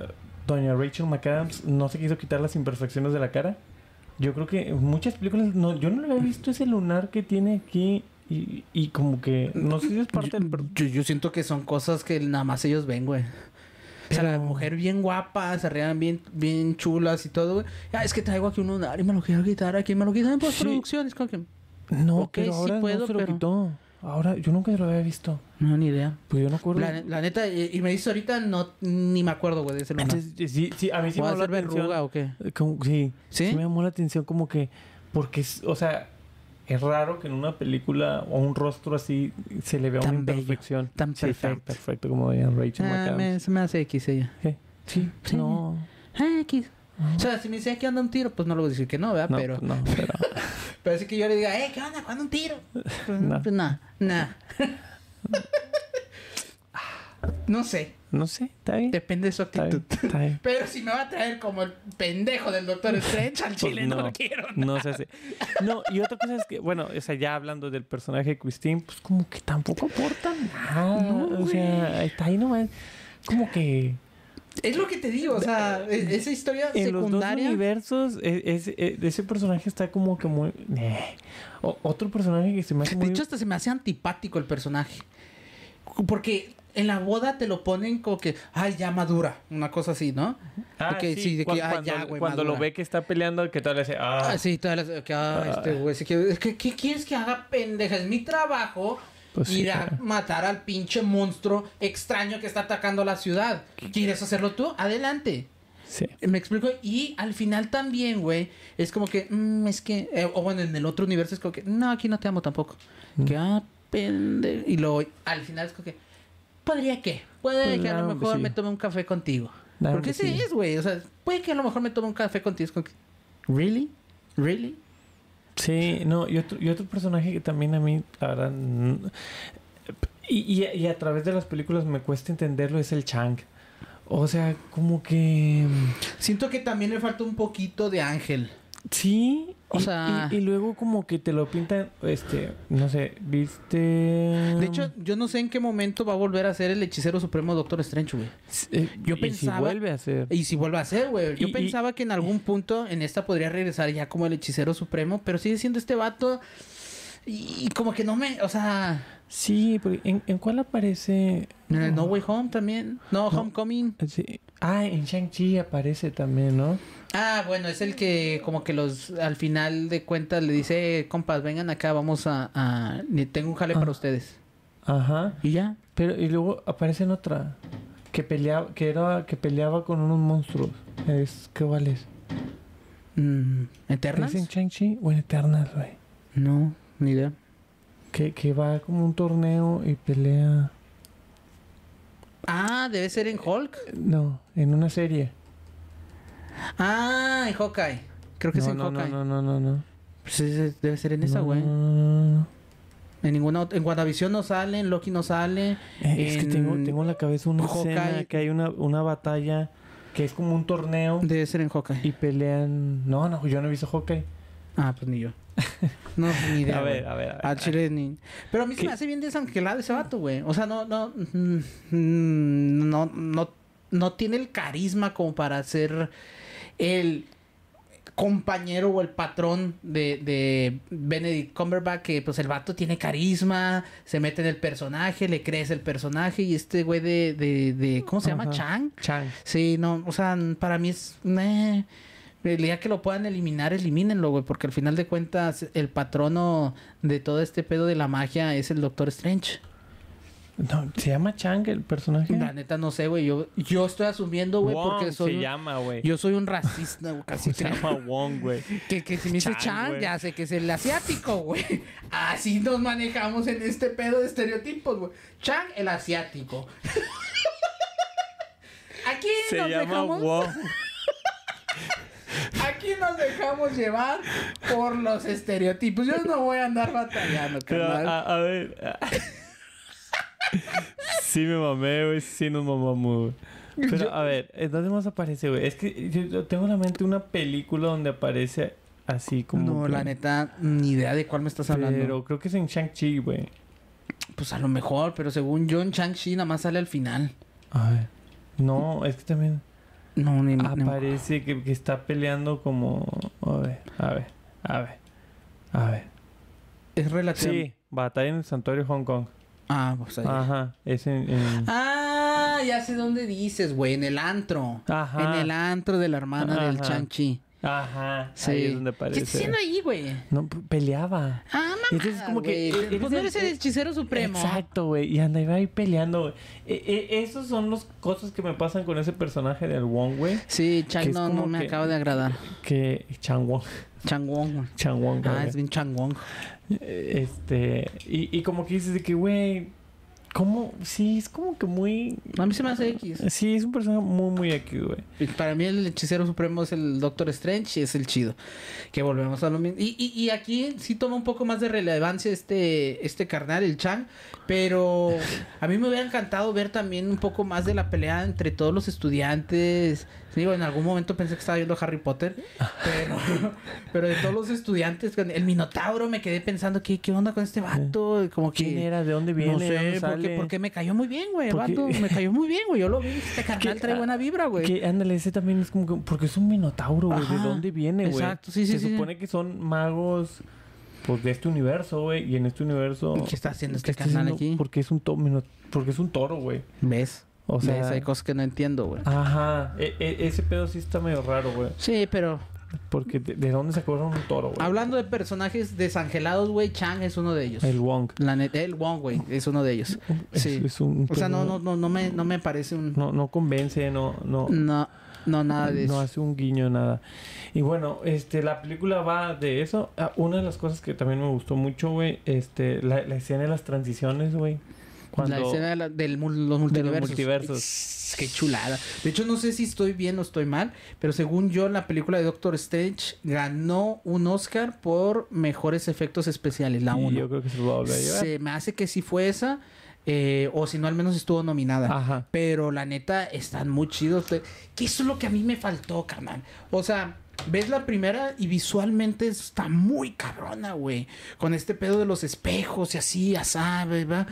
doña Rachel McAdams no se quiso quitar las imperfecciones de la cara. Yo creo que en muchas películas, no, yo no le había visto ese lunar que tiene aquí y, y como que, no sé si es parte Yo, del... per- yo- yo siento que son cosas que nada más ellos ven, güey. O sea, la Pero- mujer bien guapa, se rean bien, bien chulas y todo, güey. Ah, es que traigo aquí un lunar y me lo quiero quitar aquí, me lo quitan en postproducción. Es como que, No, Ok, pero sí ahora puedo, no se lo pero- quitó. Ahora, yo nunca lo había visto. no, ni idea. Pues yo no acuerdo. La, la neta, y, y me dices ahorita, no, ni me acuerdo, güey, de ese. Entonces, sí, sí, a mí sí ¿O me llamó la verruga o qué? Como- sí, ¿Sí? sí me llamó la atención como que... Porque, o sea, es raro que en una película o un rostro así se le vea Tan una bello, imperfección. tan Sí, tan perfecto. perfecto como de Rachel Ah, McAdams. me, se me hace X ella. ¿Qué? Sí, Sí. no... Ah, X. O sea, si me dice que anda un tiro, pues no le voy a decir que no, ¿verdad? no, pero, no, pero... pero así que yo le diga, eh, ¿qué onda? ¿Cuándo un tiro? Pues No. pues, no, no. no sé, No sé, está bien. depende de su Está actitud. bien, está bien. Pero si me va a traer como el pendejo del Doctor Strange al Pues chile, no, no, lo quiero. No se hace. No, y otra cosa es que, bueno, o sea, ya hablando del personaje de Christine, pues como que tampoco aporta nada. No, o sea, está ahí nomás. Como que Es lo que te digo, o sea, e- esa historia en los dos secundaria. universos, e- es- e- ese personaje está como que muy. eh. O- otro personaje que se me hace muy. De hecho, hasta se me hace antipático el personaje. Porque en la boda te lo ponen como que, ay, ya madura. Una cosa así, ¿no? Ah, sí, de que, cu- ah, cuando, ya, güey, cuando lo ve que está peleando, que tal le hace. Ah, Ah, sí, todas las. Que, ah, este güey, sí que- ¿qué quieres que haga pendeja? Es mi trabajo Pues sí, ir a matar al pinche monstruo extraño que está atacando la ciudad. ¿Quieres hacerlo tú? Adelante. sí. Me explico. Y al final también, güey, es como que, mm, es que, eh, o bueno, en el otro universo es como que, no, aquí no te amo tampoco. Mm. Que, ah, pendejo. Y luego, al final es como que, ¿podría qué? Puede Pues que a lo que mejor me tome un café contigo. Porque que sí es, güey. O sea, puede que a lo mejor me tome un café contigo. Que, ¿really? ¿really? Sí, no, y otro, y otro personaje que también a mí, la verdad, y, y, y a través de las películas me cuesta entenderlo es el Chang. O sea, como que... Siento que también le falta un poquito de ángel. Sí, O y, sea- y, y luego como que te lo pintan, este, no sé, viste... De hecho, yo no sé en qué momento va a volver a ser el hechicero supremo Doctor Strange, güey. Eh, yo y pensaba- si vuelve a ser... Y si vuelve a ser, güey. Yo Y- y- pensaba que en algún punto en esta podría regresar ya como el hechicero supremo, pero sigue siendo este vato. Y, y como que no me. O sea. Sí, porque ¿en, en cuál aparece? En el No Way Home también. No, Homecoming. Sí. Ah, en Shang-Chi aparece también, ¿no? Ah, bueno, es el que como que los al final de cuentas le dice, "Eh, compas, vengan acá, vamos a, tengo un jale Ah. para ustedes. Ajá. Y ya. Pero y luego aparece en otra que peleaba que era que peleaba con unos monstruos. Es ¿qué cuál es? Mm, ¿Es en Shang-Chi o en Eternals, güey? No, ni idea. Que, que va como un torneo y pelea. Ah, debe ser en Hulk. No, en una serie. Ah, en Hawkeye. Creo que no, es en no, Hawkeye. no, no, no, no, no. Pues debe ser en esa, güey. En ninguna ot- en WandaVision no sale, en Loki no sale. Eh, es que En tengo, tengo en la cabeza una Hawkeye- escena que hay una, una batalla que es como un torneo Debe ser en Hawkeye. y pelean. No, no, yo no he visto Hawkeye. Ah, pues ni yo. No, ni idea. a ver, a ver, a ver. Al chile ni. Pero a mí se me hace bien desangelado ese vato, güey. O sea, no, no. mm, No, no, no tiene el carisma como para ser el compañero o el patrón de, de Benedict Cumberbatch que pues el vato tiene carisma, se mete en el personaje, le crece el personaje y este güey de, de, de ¿cómo se llama? Chang. Chang. Sí, no, o sea, para mí es... meh. El día que lo puedan eliminar, elimínenlo, güey, porque al final de cuentas el patrono de todo este pedo de la magia es el Doctor Strange. No, ¿Se llama Chang el personaje? La neta no sé, güey, yo, yo estoy asumiendo, güey, porque soy... se un- llama, güey. Yo soy un racista, güey, casi Se creo. llama Wong, güey. Que, que si me dice Chang, ya sé que es el asiático, güey. Así nos manejamos en este pedo de estereotipos, güey. Chang, el asiático. Aquí Se nos llama dejamos... Wong. Aquí nos dejamos llevar por los estereotipos. Yo no voy a andar batallando, Pero, a, a ver. Sí me mamé, güey. Sí nos mamamos, güey. Pero, a ver, ¿en dónde más aparece, güey? Es que yo, tengo en la mente una película donde aparece así como... no, que- la neta, ni idea de cuál me estás hablando. Pero creo que es en Shang-Chi, güey. Pues a lo mejor, pero según yo en Shang-Chi nada más sale al final. A ver. No, es que también No, ni, aparece que, que está peleando como... A ver, a ver, a ver. A ver. Es relativo. Sí, batalla en el santuario Hong Kong. Ah, pues ahí. Ajá, es en... en- Ah, ya sé dónde dices, güey, en el antro. Ajá. En el antro de la hermana del Ajá. Shang-Chi. Ajá, Sí. ahí es donde ¿Qué aparece. estás haciendo ahí, güey? No, peleaba. Ah, mamá. Entonces, como que, eres Pues no eres el hechicero supremo. Exacto, güey. Y anda iba ahí peleando, güey. E- e- esos son las cosas que me pasan con ese personaje del Wong, güey. Sí, Chang es no, no me que- acaba de agradar. Que... Chang Wong. Chang Wong, güey. Chang Wong, Ah, es bien Chang Wong. Eh, Este... Y, y como que dices de que, güey... ¿Cómo? Sí, es como que muy... A mí se me hace X. Sí, es un personaje muy, muy X, güey. Y Para mí el hechicero supremo es el Doctor Strange y es el chido. Que volvemos a lo mismo. Y, y, y aquí sí toma un poco más de relevancia este, este carnal, el Chang. Pero a mí me hubiera encantado ver también un poco más de la pelea entre todos los estudiantes. Digo, en algún momento pensé que estaba viendo Harry Potter. Pero, pero de todos los estudiantes, el Minotauro me quedé pensando, ¿qué, qué onda con este vato? Como que... ¿Quién era? ¿De dónde viene? No ¿De sé, porque, me cayó muy bien, güey. El Porque- vato me cayó muy bien, güey. Yo lo vi. Este carnal trae buena vibra, güey. Que, ándale, ese también es como que... Porque es un minotauro, güey. ¿De dónde viene, güey? exacto, sí, sí, Se sí. supone que son magos... Pues de este universo, güey. Y en este universo... ¿Qué está haciendo ¿qué este haciendo? aquí? Porque es un, to- porque es un toro, güey. ¿Ves? O sea... ¿Ves? Hay cosas que no entiendo, güey. Ajá. E- e- ese pedo sí está medio raro, güey. Sí, pero Porque de, de dónde sacaron un toro, güey? hablando de personajes desangelados, güey, Chang es uno de ellos. El Wong. La neta, el Wong, güey, es uno de ellos. Sí. Es, es un... O sea, no, no, no, no me, no me parece un... No, no convence, no... No, No, no, nada de no eso. hace un guiño, nada. Y bueno, este, la película va de eso. Ah, una de las cosas que también me gustó mucho, güey, este, la, la escena de las transiciones, güey. Cuando... La escena de la- del los multiversos. Qué chulada. De hecho, no sé si estoy bien o estoy mal, pero según yo, la película de Doctor Strange ganó un Oscar por mejores efectos especiales, la y 1. yo creo que se lo va a volver a llevar. Se me hace que sí fue esa, eh, o si no, al menos estuvo nominada. Ajá. Pero la neta, están muy chidos. Que eso es lo que a mí me faltó, carnal. O sea, ves la primera y visualmente está muy cabrona, güey. Con este pedo de los espejos y así, asá, ¿verdad?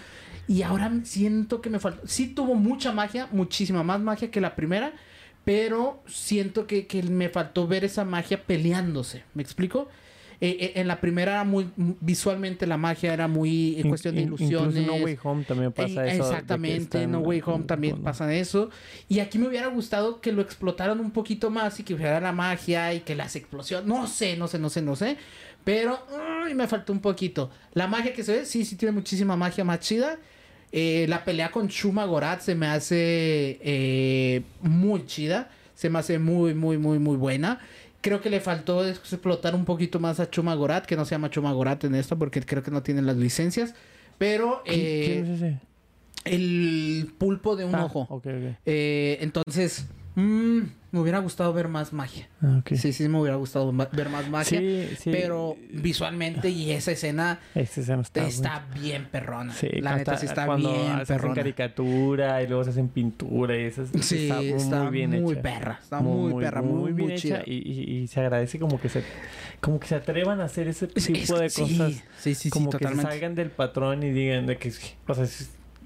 Y ahora siento que me faltó. Sí tuvo mucha magia, muchísima más magia que la primera. Pero siento que, que me faltó ver esa magia peleándose. ¿Me explico? Eh, eh, en la primera era muy visualmente la magia era muy en In- cuestión de ilusiones. Incluso en No Way Home también pasa Eh, eso. Exactamente, No Way Home también con- pasa eso. Y aquí me hubiera gustado que lo explotaran un poquito más y que hubiera la magia y que las explosiones. No sé, no sé, no sé, no sé. Pero ay, me faltó un poquito. La magia que se ve, sí, sí tiene muchísima magia más chida. Eh, la pelea con Shuma Gorat se me hace eh, muy chida. Se me hace muy, muy, muy, muy buena. Creo que le faltó explotar un poquito más a Chuma Gorat, que no se llama Chuma Gorat en esto, porque creo que no tienen las licencias. Pero ¿Quién- eh, quién es ese? el pulpo de un Ah, ojo. ok, ok. Eh, entonces, mm, me hubiera gustado ver más magia. Ah, ok. Sí, sí, me hubiera gustado ma- ver más magia. Sí, sí. Pero visualmente y esa escena está, está, bien perrona. Sí, la neta sí está cuando bien hacen perrona. caricatura y luego se hacen pintura y eso Sí, está, muy bien muy hecha. perra. Está muy, perra, muy, muy, bien chida. hecha y, y- y se agradece como que se como que se atrevan a hacer ese Es- tipo de cosas Sí, sí, sí, como que se salgan del patrón y digan de que sí, o sea,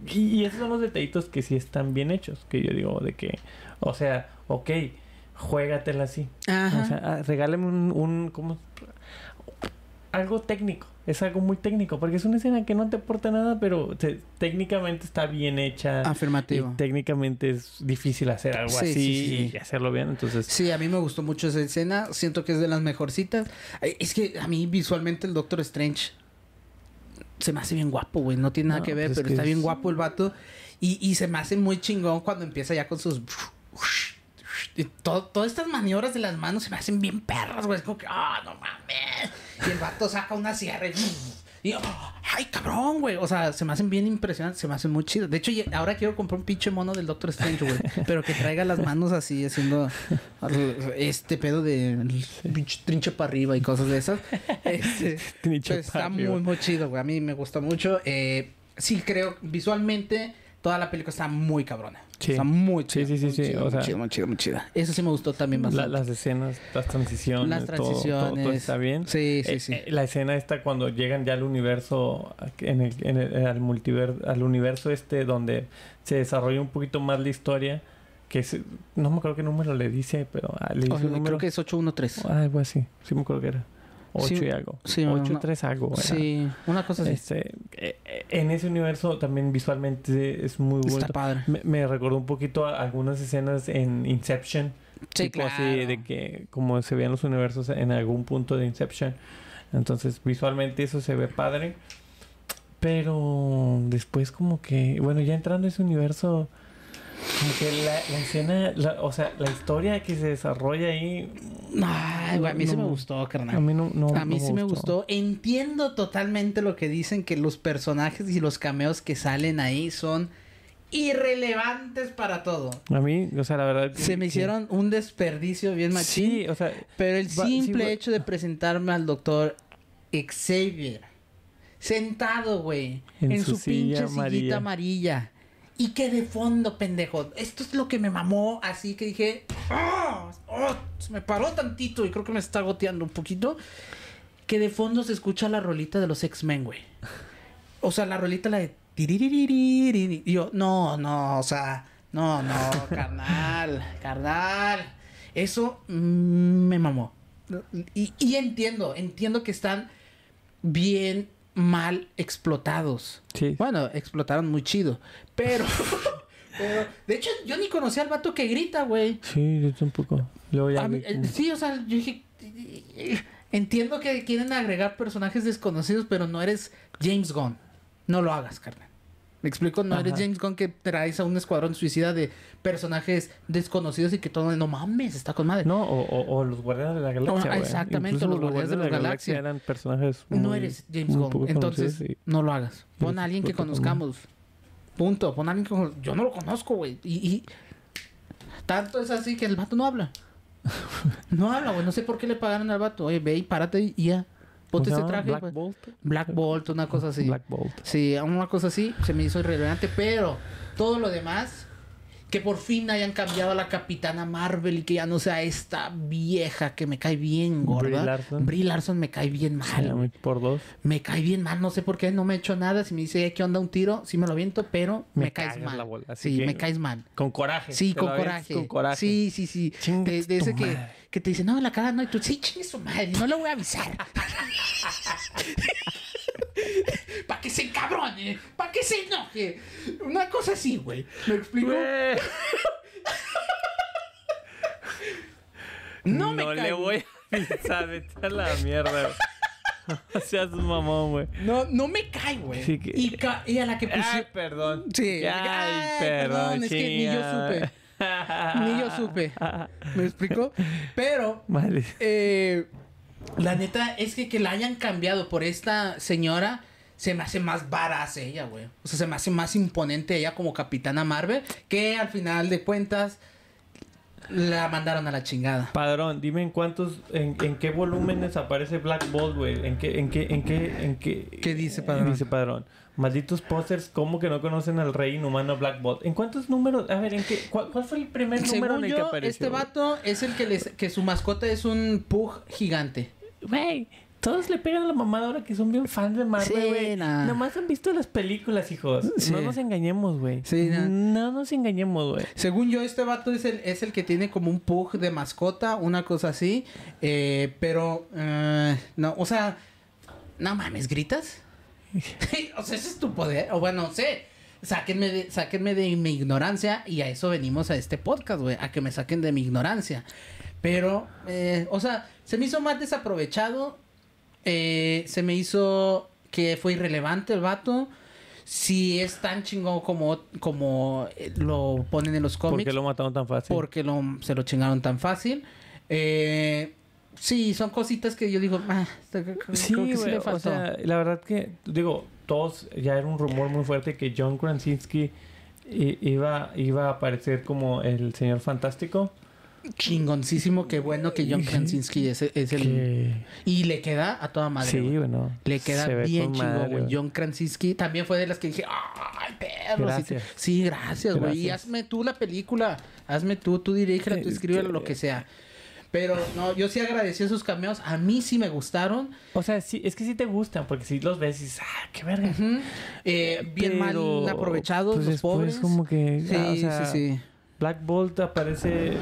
y esos son los detallitos que sí están bien hechos, que yo digo de que o sea, ok, juégatela así. Ajá. O sea, ah, regálame un, un ¿cómo? algo técnico. Es algo muy técnico, porque es una escena que no te aporta nada, pero te- técnicamente está bien hecha. Afirmativo. Y técnicamente es difícil hacer algo Sí, así sí, sí. y hacerlo bien. Entonces, Sí, a mí me gustó mucho esa escena. Siento que es de las mejorcitas. Es que a mí visualmente el Doctor Strange se me hace bien guapo, güey. No tiene nada No, que ver, pues es pero que está bien guapo el vato. Y, y se me hace muy chingón cuando empieza ya con sus... Y to- todas estas maniobras de las manos se me hacen bien perras, güey. Es como que, ah, no mames. Y el vato saca una sierra y... y, ay, cabrón, güey. O sea, se me hacen bien impresionantes, se me hacen muy chidos. De hecho, ahora quiero comprar un pinche mono del Doctor Strange, güey. pero que traiga las manos así, haciendo este pedo de pinche trinche para arriba y cosas de esas. Este, pues, está muy, muy chido, güey. A mí me gusta mucho. Eh, sí, creo, visualmente, toda la película está muy cabrona. Sí. Está muy Sí, chida. sí, sí, muy sí, chida, o muy sea- chida, muy chida, muy chida. Eso sí me gustó también la- bastante. las escenas, las transiciones, Las todo- todo- transiciones. todo, está bien. Sí, sí, Eh, sí. eh, la escena esta cuando llegan ya al universo, en el, en el- al multiverso, al universo este donde se desarrolla un poquito más la historia, que es, no me acuerdo qué número le dice, pero ah, le dice O sea, un número. creo que es 813. Ah, algo así, sí me acuerdo que era. 8 Sí, y algo. sí, 8 una- 3 algo. Sí, una cosa así. Este, eh, eh, en ese universo también visualmente es muy bueno. Está padre. Me, me recordó un poquito a algunas escenas en Inception. Sí, tipo claro. así de que como se vean los universos en algún punto de Inception. Entonces visualmente eso se ve padre. Pero después como que, bueno, ya entrando a ese universo, como que la, la escena, la- o sea, la historia que se desarrolla ahí... Ay, güey, a mí sí no- me gustó, A carnal. mí no, no- A mí no sí me gustó. Entiendo totalmente lo que dicen que los personajes y los cameos que salen ahí son irrelevantes para todo. A mí, o sea, la verdad... Se me que- hicieron un desperdicio bien machín. Sí, o sea, Pero el Va- sí, simple hecho de presentarme al doctor Xavier sentado, güey, En en, su su, pinche silla sillita amarilla. amarilla. Y que de fondo, pendejo. Esto es lo que me mamó, así que dije, ¡ah! ¡Oh! Se me paró tantito y creo que me está goteando un poquito. Que de fondo se escucha la rolita de los X-Men, güey. O sea, la rolita la de... yo, no, no, o sea, no, no, carnal, carnal. Eso me mamó. Y, y entiendo, entiendo que están bien mal explotados. sí. Bueno, explotaron muy chido. Pero, pero, de hecho, yo ni conocía al vato que grita, güey. Sí, yo tampoco. Luego ya mí- vi eh, sí, o sea, yo dije. Entiendo que quieren agregar personajes desconocidos, pero no eres James Gunn. No lo hagas, carnal. Me explico, no eres. James Gunn que traes a un escuadrón suicida de personajes desconocidos y que todo, no mames, está con madre. No, o, o, o los Guardianes de la Galaxia. güey. exactamente, Incluso los Guardianes de la Galaxia. eran personajes. no eres James Gunn. Entonces, y- no lo hagas. Pon a alguien que conozcamos. Punto. Pon a alguien que Yo no lo conozco, güey. Y, y tanto es así que el vato no habla. No habla, güey. No sé por qué le pagaron al vato. Oye, ve y párate y ya. ¿Cómo Ponte llama? traje. Black güey. Bolt. Black Bolt, una cosa así. Black Bolt. Sí, una cosa así se me hizo irrelevante, pero todo lo demás, que por fin hayan cambiado a la Capitana Marvel y que ya no sea esta vieja que me cae bien gorda. Brie Larson. Brie Larson me cae bien mal. por dos. Me cae bien mal, no sé por qué, no me he hecho nada. Si me dice que onda un tiro, sí me lo aviento, pero me, Me caes mal. la bola, así sí, que- me caes mal. Con coraje. Sí, con coraje. Con coraje. Sí, sí, sí. Chingue De, ese madre. que te dice, no, la cara no, y tú, sí, chingue su madre, no le voy a avisar. para que se encabrone, para que se enoje. Una cosa así, güey. ¿Me explico? No, No, me le cae voy a avisar. Vete a la mierda. No seas mamón, güey. No, no me cae, güey. Sí que- y, ca- y a la que pusieron... Ay, perdón. Sí. Ay, perdón. es que ni yo supe. Ni yo supe. ¿Me explico? Pero, Vale. eh, la neta es que que la hayan cambiado por esta señora se me hace más varaz ella, güey. O sea, se me hace más imponente ella como Capitana Marvel que al final de cuentas la mandaron a la chingada. Padrón, dime en cuántos, en, en qué volúmenes aparece Black Bolt, güey. ¿En qué, en qué, en qué, en qué? ¿Qué dice, padrón? Dice Padrón. Malditos posters, ¿cómo que no conocen al rey inhumano Black Bolt? ¿En cuántos números? A ver, ¿en qué? ¿Cuál, cuál fue el primer número Según en el que yo, apareció? este vato es el que les, que su mascota es un pug gigante. Güey, todos le pegan a la mamada ahora que son bien fans de Marvel, Sí, güey. nah. Nomás han visto las películas, hijos. Sí. No nos engañemos, güey. Sí, nah. No nos engañemos, güey. Según yo, este vato es el, es el que tiene como un pug de mascota, una cosa así. Eh, pero, eh, no, o sea, no mames, ¿gritas? o sea, ese es tu poder. O bueno, no sé. Sáquenme de, sáquenme de mi ignorancia y a eso venimos a este podcast, güey. A que me saquen de mi ignorancia. Pero, eh, o sea, se me hizo más desaprovechado. Eh, se me hizo que fue irrelevante el vato. Si es tan chingón como, como eh, lo ponen en los ¿Por cómics. qué lo mataron tan fácil? porque lo, se lo chingaron tan fácil. Eh, sí, son cositas que yo digo, ah, creo que Sí, sí güey, le o faltó. sea, la verdad que, digo, todos, ya era un rumor muy fuerte que John Krasinski iba, iba a aparecer como el señor fantástico. Chingoncísimo, qué bueno que John Krasinski es, es el... Y le queda a toda madre. Sí, bueno. Le queda bien chingón, güey. John Krasinski también fue de las que dije, ¡ay, perro! Sí, Gracias. Sí, gracias, güey. Y hazme tú la película. Hazme tú, tú dirígela, tú Eh, escríbela, lo que sea. Pero no, yo sí agradecí sus cameos. A mí sí me gustaron. O sea, sí, es que sí te gustan, porque si los ves y dices, ah, qué verga. Eh, bien Pero, mal aprovechados pues los pobres. como que, Sí, ah, o sea, sí, sí. Black Bolt aparece.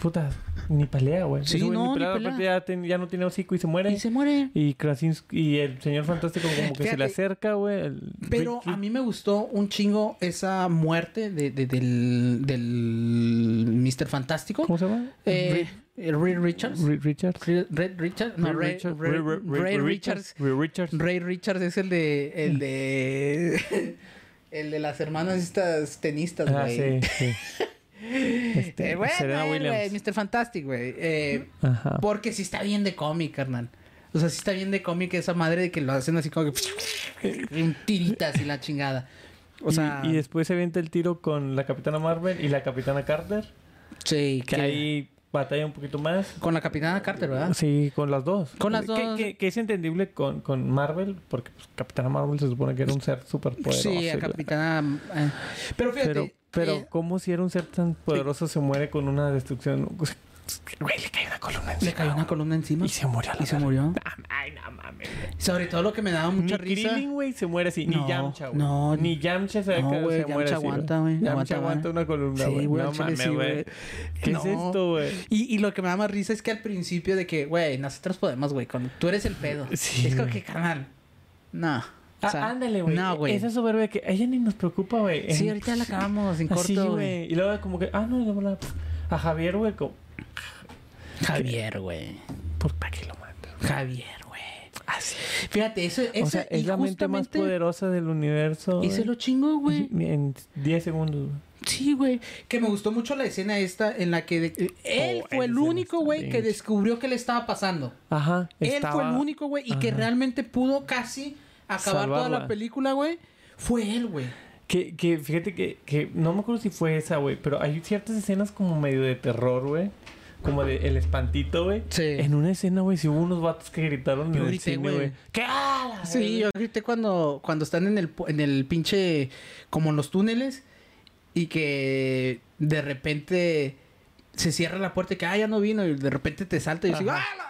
Puta, ni pelea, güey. Sí, Ese güey no, ni pelea, pelea. aparte Ya, ten- ya no tiene hocico y se muere. Y se muere. Y Krasinski y el señor fantástico como que se Fíjate. le acerca, güey. el Pero Ricky. a mí me gustó un chingo esa muerte de, de- del, del Mr. Fantástico. ¿Cómo se llama? Eh, el Ray Richards. Ri- Richards. Red, Red Richards. No, Ray, Richards. Ray- Ray- Ray- Ray Ray Richards. Ray Richards. Ray Richards es el de. El de. el de las hermanas estas tenistas, Ah, güey. sí, sí. Este, Eh, bueno, Serena güey, Williams. Mr. Fantastic, güey. Eh, porque sí está bien de cómic, carnal. O sea, sí está bien de cómic esa madre de que lo hacen así como que... tiritas y la chingada. O sea... y, después se avienta el tiro con la Capitana Marvel y la Capitana Carter. sí, Que que ahí batalla un poquito más. Con la Capitana Carter, ¿verdad? Sí, con las dos. Con las dos. Que, que es entendible con, con Marvel, porque pues, Capitana Marvel se supone que era un ser súper poderoso. sí, a Capitana... eh. Pero fíjate... Pero, pero eh, ¿cómo si era un ser tan poderoso se muere con una destrucción? Güey, le cae una columna encima. le cayó una columna encima. Y se murió. a la Y se murió. Ay, no mames. Sobre todo lo que me daba mucha Ni risa... Krillin, güey, se muere así. No, Ni Yamcha, güey. no, Ni Yamcha se, no, que güey, se muere Yamcha así, aguanta, güey, Yamcha aguanta, aguanta una columna, Sí, güey. güey, no mames, sí, güey. ¿Qué No. es esto, güey? Y, y lo que me da más risa es que al principio de que, güey, nosotros podemos, güey, con... tú eres el pedo. Sí, es como que, carnal, no. O Ah, sea, ándale, güey. No, güey. Esa soberbia que ella ni nos preocupa, güey. Sí, ahorita la acabamos en corto, Así, güey. Y luego como que, ah, no, yo la... A Javier, güey, como, Javier, güey. ¿por qué lo mata? Javier, güey. Así. Fíjate, eso, O eso sea, es la mente más poderosa del universo. Y se güey. lo chingó, güey. En 10 segundos, güey. Sí, güey. Que me gustó mucho la escena esta en la que de- él Oh, fue el único, güey, que descubrió qué le estaba pasando. Ajá. Él fue el único, güey, y que realmente pudo casi acabar toda la película, güey. Fue él, güey. Que, que fíjate que, que no me acuerdo si fue esa, güey, pero hay ciertas escenas como medio de terror, güey. Como de el espantito, güey. Sí. En una escena, güey, si hubo unos vatos que gritaron Yo en el cine, güey. ¿Qué? ¡Ah, Sí, yo grité cuando, cuando están en el, en el pinche, como en los túneles, y que de repente se cierra la puerta y que, ah, ya no vino, y de repente te salta y yo digo, ah, la verga".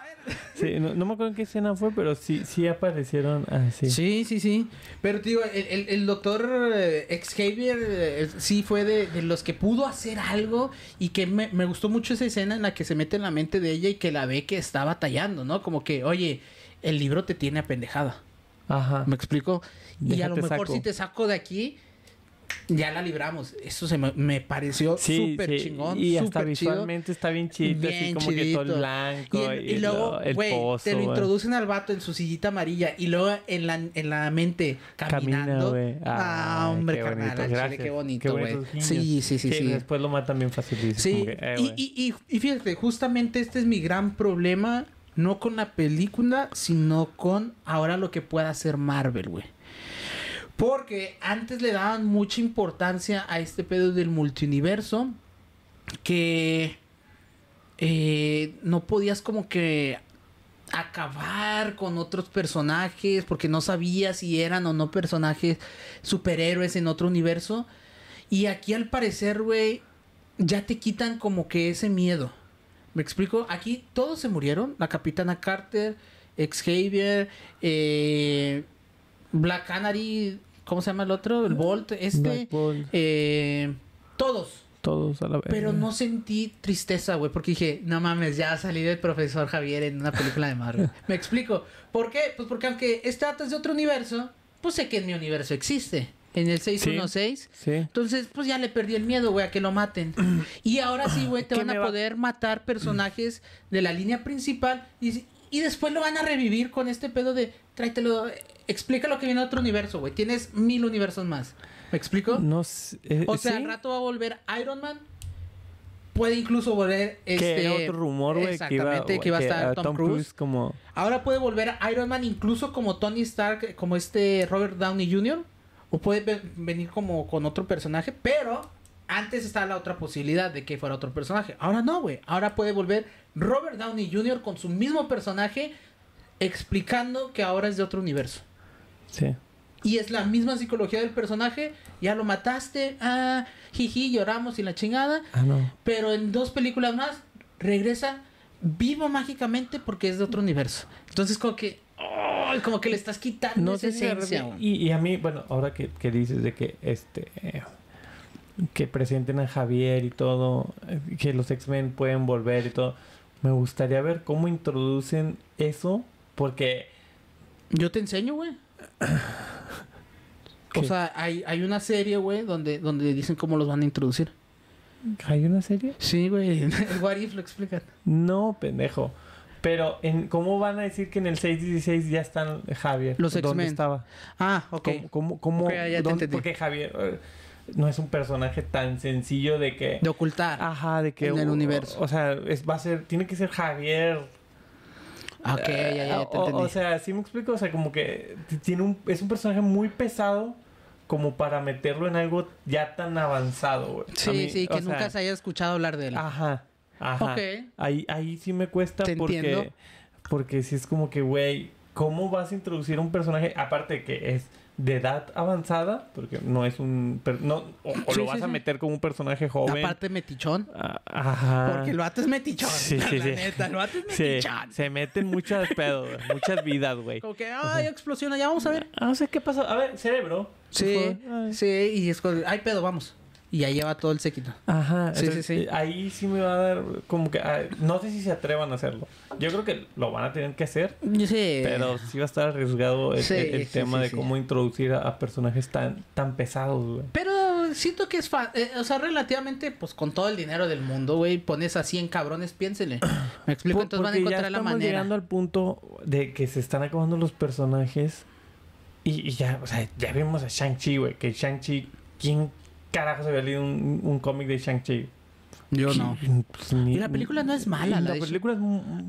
Sí, no, no me acuerdo en qué escena fue, pero sí, sí aparecieron así. Sí, sí, sí. Pero te digo, el, el, el doctor eh, Xavier eh, sí fue de, de los que pudo hacer algo y que me, me gustó mucho esa escena en la que se mete en la mente de ella y que la ve que está batallando, ¿no? Como que, oye, el libro te tiene apendejada. Ajá. ¿Me explico? Y a lo mejor saco. si te saco de aquí, ya la libramos. Eso se me, me pareció súper sí, chingón. Y hasta chido. visualmente está bien chido, así que todo blanco Y, y, y luego, güey, te lo introducen al vato en su sillita amarilla y luego en la, en la mente Camina, caminando. güey. ah, Ay, hombre, carnal, al chile, qué bonito, güey. Sí, sí, sí, sí. Después lo matan bien fácil. Sí, que, eh, y, y, y, y fíjate, justamente este es mi gran problema, no con la película, sino con ahora lo que pueda hacer Marvel, güey. Porque antes le daban mucha importancia a este pedo del multiuniverso, que eh, no podías como que acabar con otros personajes, porque no sabías si eran o no personajes superhéroes en otro universo. Y aquí al parecer, güey, ya te quitan como que ese miedo. ¿Me explico? Aquí todos se murieron. La Capitana Carter, Xavier, eh, Black Canary, ¿cómo se llama el otro? El Bolt, este. Bolt, eh, todos. todos a la vez. Pero no sentí tristeza, güey, porque dije, no mames, ya salí del profesor Javier en una película de Marvel. ¿Me explico? ¿Por qué? Pues porque aunque este dato es de otro universo, pues sé que en mi universo existe. En el 616. Sí. Entonces, pues ya le perdí el miedo, güey, a que lo maten. Y ahora sí, güey, te ¿Qué van a va- poder matar personajes de la línea principal y, y después lo van a revivir con este pedo de tráetelo, explica lo que viene de otro universo, güey. Tienes mil universos más. ¿Me explico? No sé, eh, O sea, ¿sí? al rato va a volver Iron Man. Puede incluso volver Que este era otro rumor, güey, que iba, Exactamente, que iba a estar Tom, Cruise. como... Ahora puede volver a Iron Man incluso como Tony Stark, como este Robert Downey Jr. O puede ve- venir como con otro personaje, pero antes estaba la otra posibilidad de que fuera otro personaje. Ahora no, güey. Ahora puede volver Robert Downey Jr. con su mismo personaje explicando que ahora es de otro universo. Sí. Y es la misma psicología del personaje. Ya lo mataste. Ah, jiji, lloramos y la chingada. Ah, no. Pero en dos películas más regresa vivo mágicamente porque es de otro universo. Entonces como que... ¡ay! como que le estás quitando No esa sé si de esencia. y, y a mí, bueno, ahora que, que dices de que este eh, que presenten a Javier y todo, eh, que los X-Men pueden volver y todo, me gustaría ver cómo introducen eso, porque Yo te enseño, güey. O sea, hay, hay una serie, güey, donde, donde dicen cómo los van a introducir. hay una serie. Sí, güey. El What If lo explican. No, pendejo. Pero en cómo van a decir que en el 616 ya están Javier? Los ¿Dónde X-Men. estaba? Ah, ok. ¿Cómo, cómo, cómo- ya dónde- porque Javier eh, no es un personaje tan sencillo de que De ocultar. Ajá, de que En el universo. O sea, es, va a ser, tiene que ser Javier. Ah, ok, ya, ya, ya te o, entendí. o sea, sí me explico, o sea, como que tiene un, es un personaje muy pesado como para meterlo en algo ya tan avanzado, güey. Sí, mí, sí, que nunca sea, se haya escuchado hablar de él. Ajá, ajá. Ok. Ahí, ahí sí me cuesta Te porque, entiendo. porque sí es como que, güey, ¿cómo vas a introducir un personaje, aparte de que es de edad avanzada, porque no es un, no, o, o Sí, lo sí, vas a sí. meter como un personaje joven. Aparte metichón. Ah, Ajá. Porque el vato es metichón. Sí, sí, la sí. neta, el vato es metichón. se meten muchos pedos, muchas vidas, güey. Como que, ay, explosiona, ya vamos a ver. Ah, no sé qué pasó. A ver, cerebro. Sí, sí, y es con, ay, pedo, vamos. Y ya lleva todo el séquito. Ajá. Sí, entonces, sí, sí. eh, Ahí sí me va a dar como que... ah, no sé si se atrevan a hacerlo. Yo creo que lo van a tener que hacer. Sí. Pero sí va a estar arriesgado el, Sí, el- el sí, tema sí, de sí. cómo introducir a, a personajes tan, tan pesados, güey. Pero siento que es fácil. o sea, relativamente, pues con todo el dinero del mundo, güey, pones a 100 cabrones, piénsele. Me explico, Por- entonces van a porque ya encontrar la estamos manera. llegando al punto de que se están acabando los personajes. Y, y ya, o sea, ya vimos a Shang-Chi, güey. Que Shang-Chi, ¿quién carajo se había leído un, un cómic de Shang-Chi? Yo ¿Quién? no. Pues, ni- Y la película no es mala, la La de película es,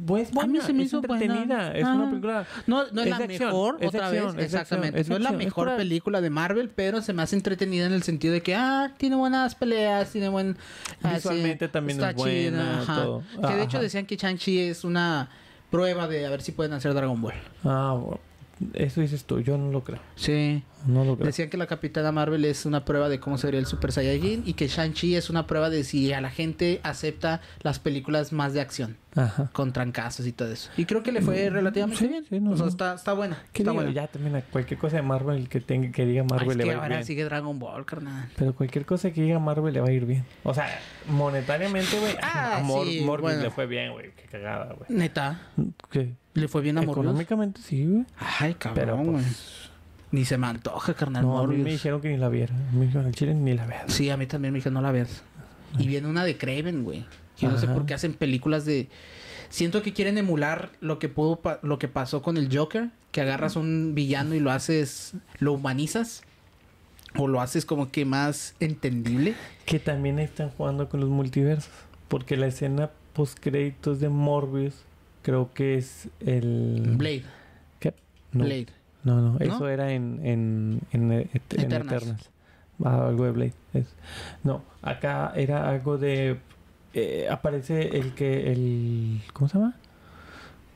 pues, A mí buena, se me es hizo buena. entretenida. Es Ah. una película... No, no es, Es la acción, mejor, es otra acción, vez, acción, exactamente. no es la acción, es mejor pura- película de Marvel, pero se me hace entretenida en el sentido de que, ah, tiene buenas peleas, tiene buen... ah, Visualmente también está es buena, ajá. todo. Que de hecho decían que Shang-Chi es una prueba de a ver si pueden hacer Dragon Ball. Ah, bueno. Eso dices tú. Yo no lo creo. Sí. No lo creo. Decían que la Capitana Marvel es una prueba de cómo sería el Super Saiyajin y que Shang-Chi es una prueba de si a la gente acepta las películas más de acción, Ajá. con trancazos y todo eso. Y creo que le fue relativamente Sí, bien. sí, no, o sea, no. está, está buena. ¿Qué está buena. Ya también cualquier cosa de Marvel que tenga que diga Ay, Marvel es le que va a ir ahora bien. sigue Dragon Ball, carnal. Pero cualquier cosa que diga Marvel le va a ir bien. O sea, monetariamente, güey. Ah, a Mor- sí, bueno. le fue bien, güey. Qué cagada, güey. Neta, ¿Qué? le fue bien a. Económicamente sí, güey. Ay, Pero cabrón, güey. pues. Ni se me antoja, carnal. No, a mí me Morbius. dijeron que ni la viera. Me dijeron, chile ni la veas. Sí, a mí también me dijeron no la veas. Y viene una de Craven, güey. Yo no sé Ajá. por qué hacen películas de... Siento que quieren emular lo que pudo pa- lo que pasó con el Joker, que agarras un villano y lo haces, lo humanizas o lo haces como que más entendible. Que también están jugando con los multiversos. Porque la escena post créditos de Morbius creo que es el... Blade, ¿Qué? No, Blade. No, no, ¿No? eso era en, en, en, en Eternals. Eternals. Ah, algo de Blade. es- No, acá era algo de... eh, aparece el que... el ¿Cómo se llama?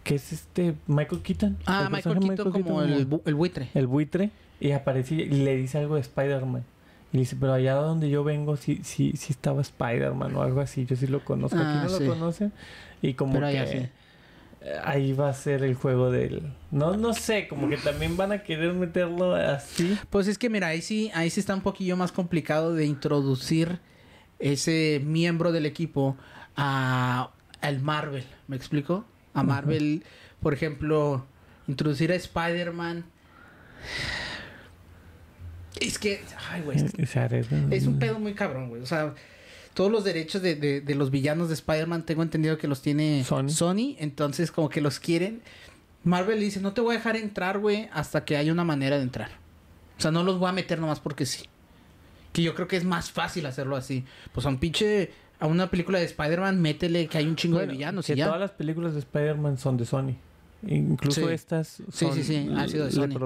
Que es este Michael Keaton. Ah, El Michael Keaton como el, bu- el buitre. el buitre y aparece y le dice algo de Spider-Man. Y dice, pero allá donde yo vengo sí, sí, sí estaba Spider-Man o algo así. Yo sí lo conozco. Aquí Ah, no sí. lo conocen. Y como Pero que eh, ahí va a ser el juego del... No, no sé, como que también van a querer meterlo así. Pues es que mira, ahí sí, ahí sí está un poquillo más complicado de introducir ese miembro del equipo a al Marvel, ¿me explico? A. Marvel, por ejemplo, introducir a Spider-Man. Es que, ay, güey, es un pedo muy cabrón, güey. O sea, todos los derechos de, de- de los villanos de Spider-Man tengo entendido que los tiene Sony. Sony, entonces como que los quieren. Marvel dice, no te voy a dejar entrar, güey, hasta que haya una manera de entrar. O sea, no los voy a meter nomás porque sí. Que yo creo que es más fácil hacerlo así. Pues a un pinche, a una película de Spider-Man, métele que hay un chingo Bueno, de villanos que y ya. todas las películas de Spider-Man son de Sony. Incluso Sí. estas Sí, son sí, sí, ha sido de Sony.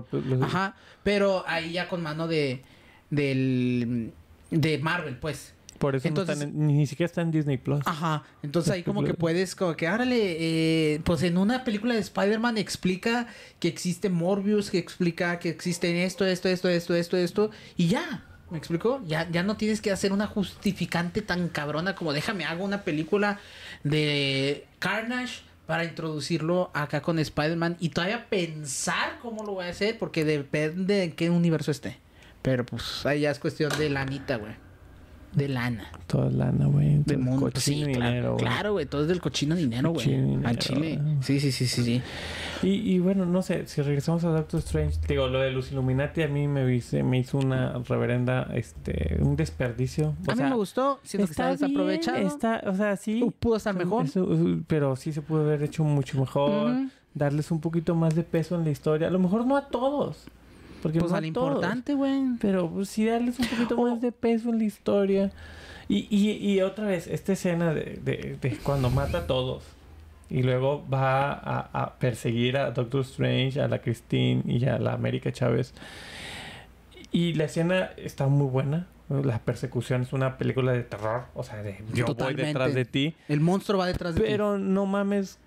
Ajá, pero ahí ya con mano de, del, de Marvel, pues. Por eso no están en- ni siquiera está en Disney Plus. Ajá, entonces ahí como que puedes, como que, árale, eh, pues en una película de Spider-Man explica que existe Morbius, que explica que existe esto, esto, esto, esto, esto, esto, y ya, ¿me explico? Ya, ya no tienes que hacer una justificante tan cabrona como déjame hago una película de Carnage para introducirlo acá con Spider-Man y todavía pensar cómo lo voy a hacer, porque depende de en qué universo esté. Pero pues ahí ya es cuestión de lanita, güey. De lana. Toda lana, güey. De todo mundo. Sí, dinero, claro, güey. claro, güey. Todo es del cochino dinero, güey. Al chile. Sí, sí, sí, sí, sí. Y, y bueno, no sé, si regresamos a Doctor Strange, digo, lo de los Illuminati a mí me, hice- me hizo una reverenda, este, un desperdicio. O a mí sea, me gustó. Siento que está desaprovechado. Está, o sea, sí. Uh, Pudo estar mejor. Eso, pero sí se pudo haber hecho mucho mejor. Darles un poquito más de peso en la historia. A lo mejor no a todos. Porque Pues no al importante, güey. Pero pues, sí darles un poquito más de peso en la historia. Y, y, y otra vez, esta escena de, de, de cuando mata a todos. Y luego va a, a perseguir a Doctor Strange, a la Christine y a la América Chávez. Y la escena está muy buena. La persecución es una película de terror. O sea, de yo Totalmente. voy detrás de ti. El monstruo va detrás de ti. Pero no mames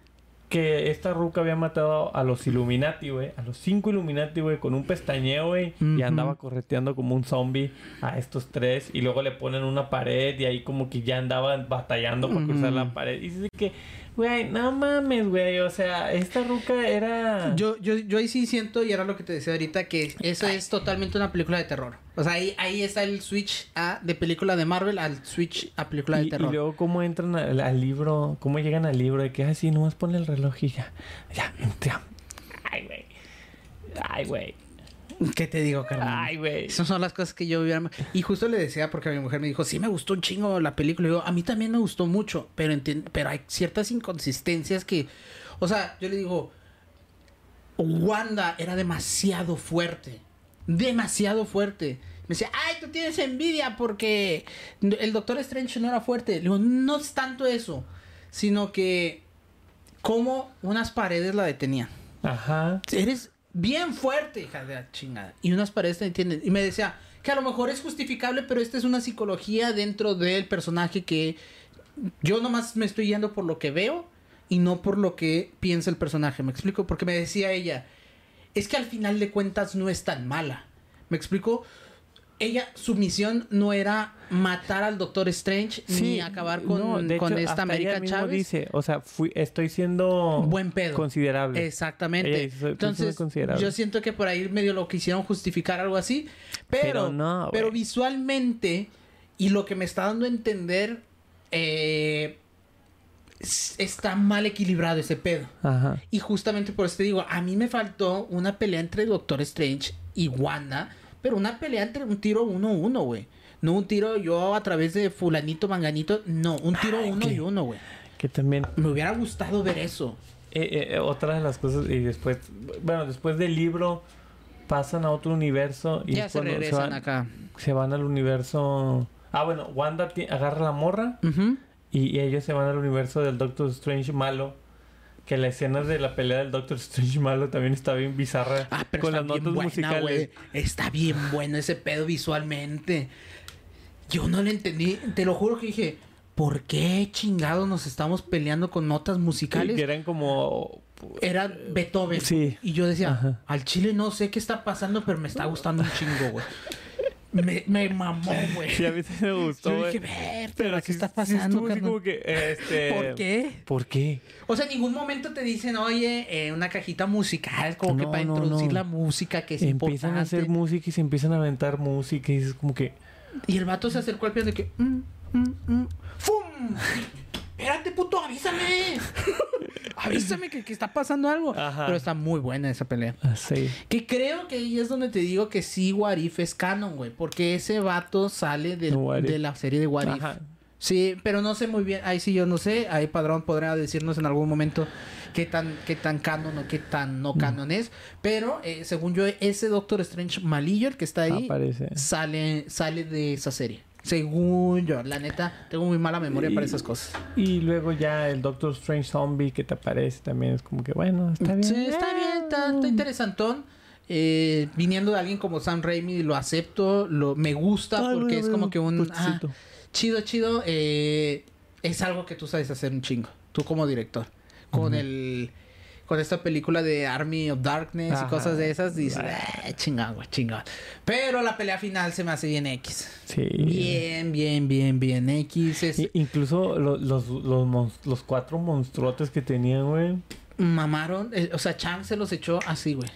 que esta ruca había matado a los Illuminati, güey. A los cinco Illuminati, güey, con un pestañeo, güey. Y andaba correteando como un zombie a estos tres. Y luego le ponen una pared y ahí como que ya andaban batallando para cruzar la pared. Y dice que, güey, no mames, güey. O sea, esta ruca era... Yo, yo, yo ahí sí siento, y era lo que te decía ahorita, que eso es totalmente una película de terror. O sea, ahí, ahí está el switch a, de película de Marvel al switch a película de Y, y terror. luego cómo entran al, al libro, cómo llegan al libro de que así nomás pone el reloj y ya, ya, ya. Ay, güey. Ay, güey. ¿Qué te digo, carnal? Ay, güey. Esas son las cosas que yo hubiera... Y justo le decía, porque a mi mujer me dijo, sí me gustó un chingo la película. Y yo, a mí también me gustó mucho, pero, pero hay ciertas inconsistencias que... O sea, yo le digo, Wanda era demasiado fuerte. Demasiado fuerte. Me decía, ay, tú tienes envidia porque el Doctor Strange no era fuerte. Le digo, no es tanto eso, sino que como unas paredes la detenían. Ajá. Eres bien fuerte, hija de la chingada. Y unas paredes te entienden. Y me decía que a lo mejor es justificable, pero esta es una psicología dentro del personaje que yo nomás me estoy yendo por lo que veo y no por lo que piensa el personaje. ¿Me explico? Porque me decía ella, es que al final de cuentas no es tan mala. ¿Me explico? Ella, su misión no era matar al Doctor Strange ni acabar con, no, de con hecho, esta hasta América Chávez. dice, o sea, fui, estoy siendo Buen pedo. considerable. Exactamente. Ella dice, "Soy- soy Entonces, considerable". yo siento que por ahí medio lo quisieron justificar algo así. Pero, Pero no, pero visualmente, y lo que me está dando a entender, eh, está mal equilibrado ese pedo. Ajá. Y justamente por eso te digo, a mí me faltó una pelea entre Doctor Strange y Wanda, pero una pelea entre un tiro uno uno, güey. No un tiro yo a través de fulanito, manganito, no, un tiro Ay, uno que- y uno, güey. Que también Me hubiera gustado ver eso. Eh, eh, otra de las cosas, y después, bueno, después del libro pasan a otro universo y ya se regresan van, acá. se van al universo. Ah, bueno, Wanda agarra la morra Ujú. Y, y ellos se van al universo del Doctor Strange malo. Que la escena de la pelea del Doctor Strange malo también está bien bizarra. Ah, pero con está las bien notas buena, musicales. Está bien bueno ese pedo visualmente. Yo no lo entendí. Te lo juro que dije, ¿por qué chingados nos estamos peleando con notas Sí, musicales? que eran como. Era Beethoven. Sí. Y yo decía, Ajá. al chile no sé qué está pasando, pero me está gustando un chingo, güey. Me, me mamó, güey. Sí, a mí sí me gustó. Yo dije, ver, Pero ¿qué sí- está pasando, como que, este... ¿Por qué? ¿Por qué? O sea, en ningún momento te dicen, oye, eh, una cajita musical, como que para no, introducir no. la música, que es empiezan importante. a hacer música y se empiezan a aventar música y es como que... Y el vato se acercó al piano de que. mm, mm, mm, ¡Fum! Espérate, puto, avísame. avísame que, que está pasando algo. Ajá. Pero está muy buena esa pelea. Así. Que creo que ahí es donde te digo que sí, Warif es canon, güey. Porque ese vato sale del- de la serie de Warif. Sí, pero no sé muy bien. Ahí sí yo no sé. Ahí Padrón podrá decirnos en algún momento qué tan, qué tan canon o qué tan no canon es. Pero eh, según yo, ese Doctor Strange malillo, el que está ahí, Aparece. sale, sale de esa serie. Según yo, la neta, tengo muy mala memoria para esas cosas. Y luego ya el Doctor Strange Zombie que te aparece también es como que bueno, está bien. Sí, está bien, está, está interesantón. Eh, viniendo de alguien como Sam Raimi, lo acepto, lo, me gusta Ay, porque es como que un... ah, postcito. chido, chido. eh, es algo que tú sabes hacer un chingo. Tú como director. Con el... Con esta película de Army of Darkness Ajá. y cosas de esas, dices, Ah. eh, chingón, güey, chingón. Pero la pelea final se me hace bien X. Sí. Bien, bien, bien, bien X. Es, incluso lo- los, los, mons- los cuatro monstruotes que tenían, güey. mamaron. eh, o sea, Chang se los echó así, güey.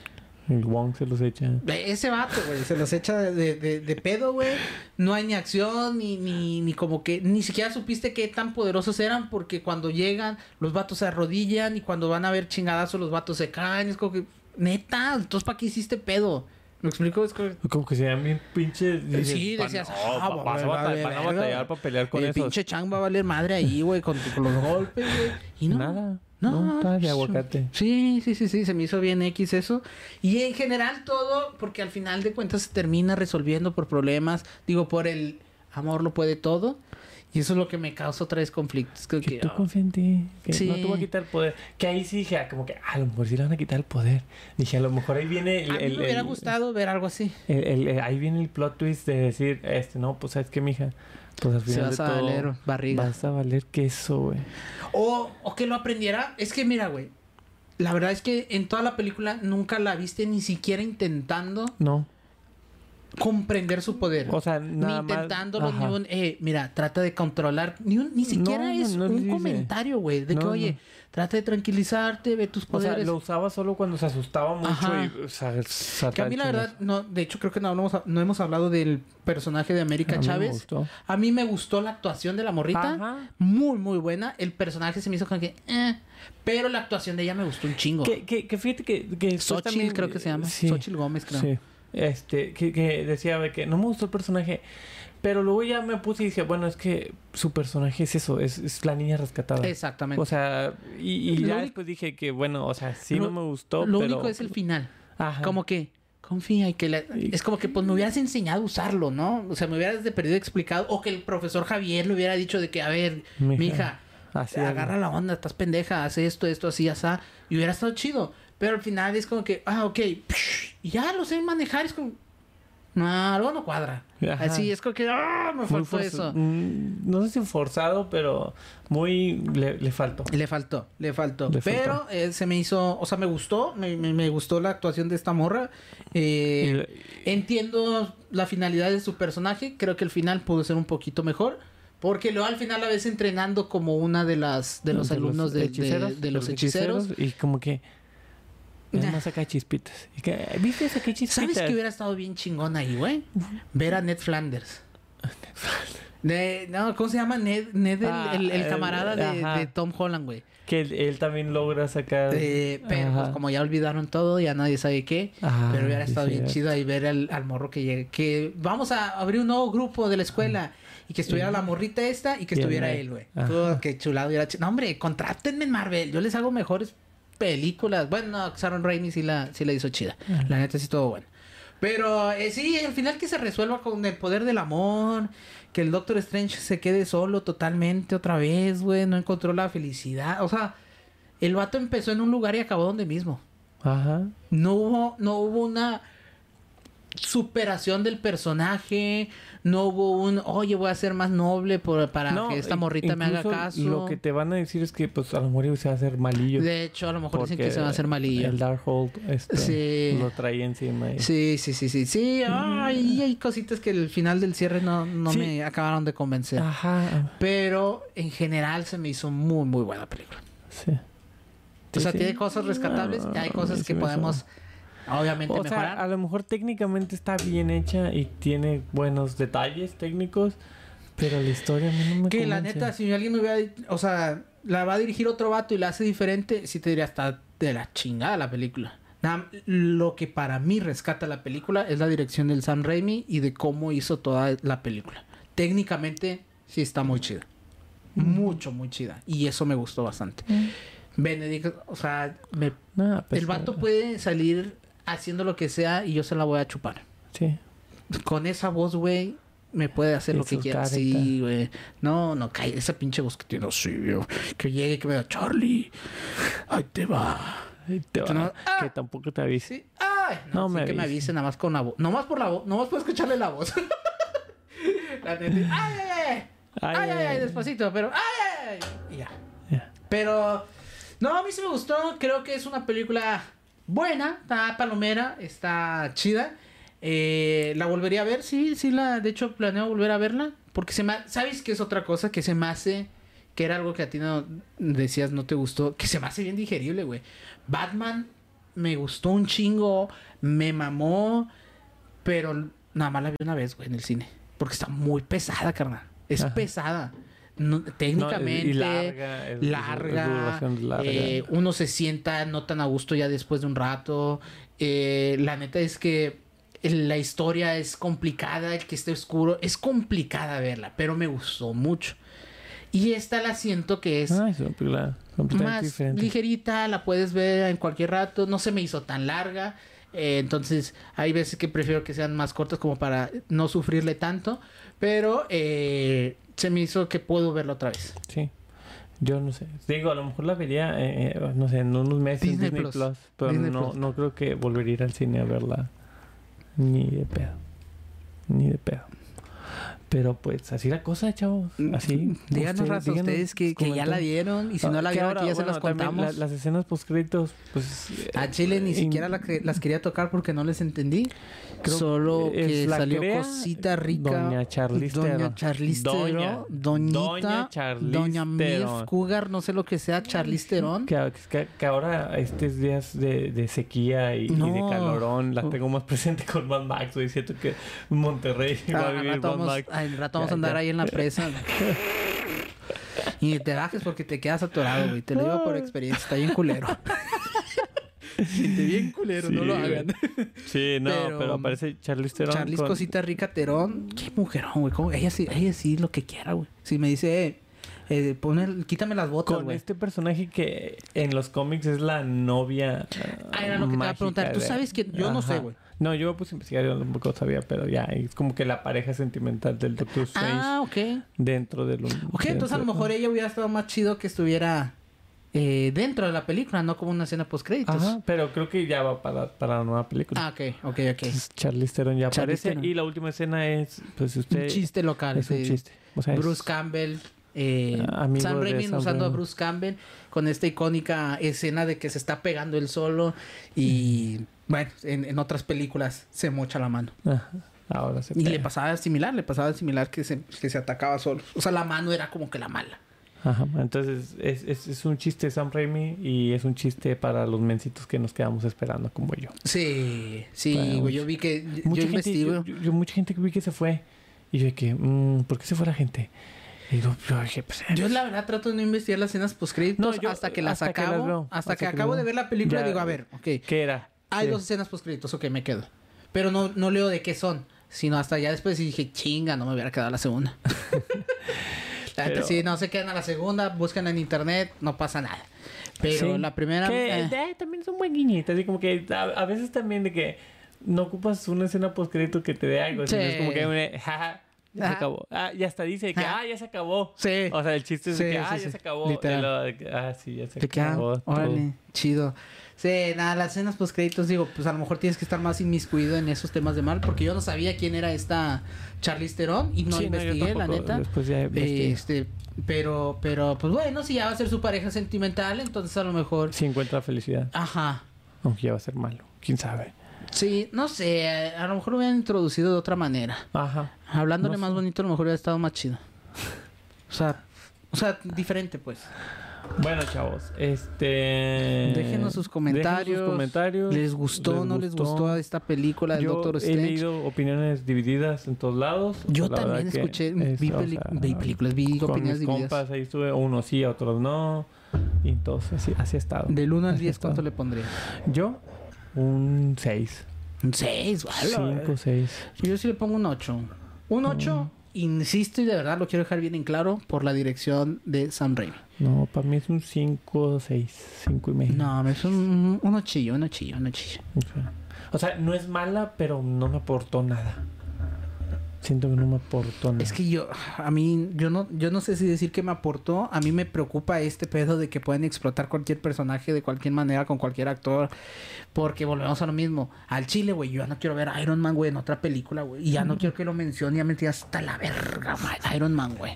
El Wong se los echa. Ese vato, güey, se los echa de, de, de pedo, güey. No hay ni acción, ni, ni, ni como que... Ni siquiera supiste qué tan poderosos eran, porque cuando llegan, los vatos se arrodillan, y cuando van a ver chingadazos, los vatos se caen. Es como que... Neta, entonces ¿para qué hiciste pedo? ¿Me explico? Es como... Como que se vean bien pinches. dices, Sí, "Van- decías, ah, va- vas a va- bata- va- van a verga". batallar para pelear con el esos. pinche Chang va a valer madre ahí, güey, con, con los golpes, güey. Y no, Nada. No, No, de pues, aguacate. Sí, sí, sí, sí, se me hizo bien X eso. Y en general todo, porque al final de cuentas se termina resolviendo por problemas, digo, por el amor lo puede todo. Y eso es lo que me causa otra vez conflictos. Creo Que que, tú ah, confía en ti. Que Sí. no te va a quitar el poder. Que ahí sí dije, ah, como que, ah, a lo mejor sí le van a quitar el poder. Dije, a lo mejor ahí viene el. a mí el- me hubiera el- gustado ver algo así. el- el- ahí viene el plot twist de decir, este, no, pues sabes qué, mija. Pues al vas de a todo. valer barriga. Vas a valer queso, güey. O, o que lo aprendiera. Es que mira, güey. La verdad es que en toda la película nunca la viste ni siquiera intentando No. comprender su poder. O sea, ni nada más. intentándolo, ni un, eh, mira, trata de controlar, ni, un- ni siquiera No, es no un comentario, güey, de que, oye. Trata de tranquilizarte, ve tus O sea, poderes. lo usaba solo cuando se asustaba mucho Ajá. y, o sea, que a mí la verdad, no, de hecho creo que no, hablamos- no hemos hablado del personaje de América Chávez. A mí me gustó la actuación de la morrita, Ajá. muy, muy buena. El personaje se me hizo como que, eh, pero la actuación de ella me gustó un chingo. Que, que, que fíjate que... que Xochitl también- creo que se llama, Sí. Xochitl Gómez creo. Sí. Este, que, que decía de que no me gustó el personaje. Pero luego ya me puse y dije, bueno, es que su personaje es eso, es, es la niña rescatada. Exactamente. O sea, y, y ya después dije que, bueno, o sea, sí Lo- no me gustó, Lo pero... único es el final. Ajá. Como que confía y que la- es como que pues me hubieras enseñado a usarlo, ¿no? O sea, me hubieras de perdido explicado o que el profesor Javier le hubiera dicho de que, a ver, Mija, mi hija, Así agarra la onda, estás pendeja, hace esto, esto, así, así, y hubiera estado chido. Pero al final es como que, ah, ok, y ya lo sé manejar, es como, no, algo no cuadra. Ajá. Así es como que, ah, me faltó eso. mm, No sé si forzado, pero muy... Le, le faltó. Le faltó, le faltó. Le Pero faltó. eh, se me hizo, o sea, me gustó, me, me- me gustó la actuación de esta morra. Eh, entiendo la finalidad de su personaje, creo que el final pudo ser un poquito mejor. Porque luego al final la ves entrenando como una de las de los alumnos de, de- de los hechiceros. Y como que... Nada más acá chispitas. Y que, ¿Viste saqué chispitas? ¿Sabes qué hubiera estado bien chingón ahí, güey? Ver a Ned Flanders. De, no, ¿cómo se llama? Ned, Ned el, Ah, el- el el- camarada de, Tom Holland, güey. Que él, también logra sacar. Eh, pero pues como ya olvidaron todo, ya nadie sabe qué. Ah, pero hubiera estado bien chido ahí ver al, al morro que llegue. Que vamos a abrir un nuevo grupo de la escuela. Y que estuviera la morrita esta y que Y estuviera él, güey. Qué chulado hubiera No, hombre, contrátenme en Marvel. Yo les hago mejores películas. Bueno, no, Sharon Raimi sí la, sí la hizo chida. La neta sí todo bueno. Pero eh, sí, al final que se resuelva con el poder del amor. Que el Doctor Strange se quede solo totalmente otra vez, güey. No encontró la felicidad. O sea, el vato empezó en un lugar y acabó donde mismo. Ajá. No hubo, no hubo una superación del personaje. No hubo un, oye, voy a ser más noble por- para No, que esta morrita me haga caso. Lo que te van a decir es que, pues, a lo mejor se va a hacer malillo. De hecho, a lo mejor dicen que se va a hacer malillo. El Darkhold este, Sí. lo traía encima. y- Sí, sí, sí, sí, sí. Ay, hay cositas que el final del cierre no, no Sí. me acabaron de convencer. Ajá. Pero en general se me hizo muy, muy buena película. Sí. o sea, Sí, tiene cosas rescatables y hay No, cosas que podemos, obviamente, O mejorar. sea, a lo mejor técnicamente está bien hecha y tiene buenos detalles técnicos, pero la historia a mí no me Que la neta, si alguien me hubiera o sea, la va a dirigir otro vato y la hace diferente, sí te diría hasta de la chingada la película. Nada, lo que para mí rescata la película es la dirección del Sam Raimi y de cómo hizo toda la película. Técnicamente, sí está muy chida. Mucho, muy chida. Y eso me gustó bastante. Benedict, o sea, me- No, pues, el vato puede salir haciendo lo que sea y yo se la voy a chupar. Sí. Con esa voz, güey, me puede hacer lo que quiera. carita. Sí, güey. No, no, cae esa pinche voz que tiene así, güey. Que llegue y que me diga, Charlie, ahí te va. Ay, te va- Que no- ¡Ah! Que tampoco te avise. Sí. Ay, no, No sí me que me avise. avise nada más con la voz. Nomás por la voz. Nomás puedo escucharle la voz. la neta. Ay, ay, ay. Ay, ay, ay, despacito, pero. Ay, ay, ay. Y ya. Ya. Pero. No, a mí sí me gustó. Creo que es una película buena. Está palomera. Está chida. Eh, la volvería a ver. Sí, sí, la. De hecho, planeo volver a verla. Porque se me. ¿Sabes qué es otra cosa que se me hace? Que era algo que a ti no decías no te gustó. Que se me hace bien digerible, güey. Batman me gustó un chingo. Me mamó. Pero nada más la vi una vez, güey, en el cine. Porque está muy pesada, carnal. Es Ajá. pesada. No, técnicamente y larga, es- es- es larga, eh, uno se sienta no tan a gusto ya después de un rato. Eh, la neta es que la historia es complicada, el que esté oscuro, es complicada verla, pero me gustó mucho. Y esta la siento que es más diferente. ligerita, la puedes ver en cualquier rato, no se me hizo tan larga. eh, entonces, hay veces que prefiero que sean más cortas como para no sufrirle tanto. Pero eh, se me hizo que puedo verla otra vez. Sí. Yo no sé. Digo, a lo mejor la vería, eh, eh, no sé, en unos meses Disney Disney, Plus. Plus. pero Disney no, Plus. no creo que volvería a ir al cine a verla. Ni de pedo. Ni de pedo. Pero pues así la cosa, chavos. Así. Mm, Díganos, Usted- raza, díganos, ustedes que, que ya la dieron. Y si no la vieron, ahora, aquí ya se bueno, las también contamos. la- las escenas post créditos, pues. A Chile ni eh, siquiera in- la que- las quería tocar porque no les entendí. Creo Solo que salió crea cosita rica. Doña Charlize Doña. Charlize Doña- Doñita. Doña Doña Theron. Cougar, no sé lo que sea, Charlize Theron. Que, que- que ahora estos días de, de sequía y, y de No. calorón la tengo más presente con Mad Max, güey. Siento que Monterrey va a vivir Mad Max. Al rato vamos Ya, a andar ya. ahí en la presa. y te bajes porque te quedas atorado, güey. Te lo digo por experiencia, está bien culero. Siente bien culero, no Sí, lo güey. hagan. Sí, no, Pero- pero, aparece Charlize Theron Charlize con- Cosita Rica Terón. Qué mujerón, güey. ¿Cómo? Ella sí, ella sí lo que quiera, güey. Si me dice, eh, eh, pone- quítame las botas, con güey. este personaje que en los cómics es la novia. Ah, era lo que te iba a preguntar. Tú sabes que yo no sé, güey. No, yo me puse a investigar, yo tampoco sabía, pero ya, es como que la pareja sentimental del Doctor Strange Ah, ok. dentro del. Ok, entonces a lo mejor ella hubiera estado más chido que estuviera eh, dentro de la película, no como una escena post créditos. Ajá, pero creo que ya va para, para la nueva película. Ah, ok, ok, ok. Charlize Theron ya Charlize aparece Theron. y la última escena es, pues usted... Un chiste local. Es un sí. chiste. O sea, es- Bruce Campbell. Eh, Ah, amigo Sam Raimi usando a. Bruce Campbell con esta icónica escena de que se está pegando él solo y bueno, en, en otras películas se mocha la mano. Ajá, ahora se Y le pasaba similar, le pasaba similar que se, que se atacaba solo. O sea, la mano era como que la mala. Ajá, entonces es, es, es un chiste Sam Raimi y es un chiste para los mencitos que nos quedamos esperando como yo. Sí, sí, Bueno, güey. Yo vi que. Mucha yo gente, yo, mucha gente vi que se fue Y yo de que, mm, ¿por qué se fue la gente? Y yo, yo dije, pues, Yo la verdad trato de no investigar las escenas postcréditos No, yo- hasta que las hasta que las acabo. veo, hasta, hasta que que acabo de ver la película Ya. digo, a ver, ok. ¿qué era? Hay Sí. dos escenas postcréditos, ok, me quedo. Pero no, no leo de qué son. Sino hasta ya después dije, chinga, no me hubiera quedado la segunda. la si no se quedan a la segunda, buscan en internet, no pasa nada. Pero Sí. la primera. Que eh, eh, también son buen guiñitas. Así como que a, a veces también de que no ocupas una escena postcrédito que te dé algo. sino Sí. Es como que, un, jaja, ya se acabó. Ah, y hasta dice que, Ajá. ah, ya se acabó. Sí. O sea, el chiste es de que, ah, sí. ya se acabó. Literal. De que, ah, sí, ya se Te quedan, acabó. órale, chido. Sí, nada, las escenas post créditos, digo, pues a lo mejor tienes que estar más inmiscuido en esos temas de mal, porque yo no sabía quién era esta Charlize Theron y no Sí, investigué, la neta. Después ya investigué. Este, pero, pero, pues bueno, si ya va a ser su pareja sentimental, entonces a lo mejor. Sí encuentra felicidad. Ajá. Aunque ya va a ser malo. ¿Quién sabe? Sí, no sé, a lo mejor lo hubieran introducido de otra manera. Ajá. Hablándole No más sé. bonito, a lo mejor hubiera estado más chido. O sea, o sea, diferente, pues. Bueno, chavos, este... Déjenos sus comentarios. Déjenos sus comentarios. ¿Les gustó no les gustó esta película del Yo Doctor he Strange? leído opiniones divididas en todos lados. Yo La también escuché, es, vi, o peli- sea, vi películas, vi con opiniones mis divididas. compas ahí estuve, unos sí, otros no. Y entonces así, así ha estado. Del 1 al Así 10, ha ¿cuánto le pondría? Yo, un 6. Un 6, 5, 6. Yo sí le pongo un 8. Un 8, insisto y de verdad lo quiero dejar bien en claro, por la dirección de Sam Raimi. No, para mí es un 5, 6, 5 y medio. No, es un, un ochillo, un ochillo, un ochillo. O sea, o sea, no es mala, pero no me aportó nada. Siento que no me aportó nada. Es que yo, a mí, yo no, yo no sé si decir que me aportó. A mí me preocupa este pedo de que pueden explotar cualquier personaje de cualquier manera con cualquier actor. Porque volvemos a lo mismo. Al chile, güey, yo ya no quiero ver a Iron Man, güey, en otra película, güey. Y ya no quiero que lo mencione, ya me metí hasta la verga, Iron Man, güey.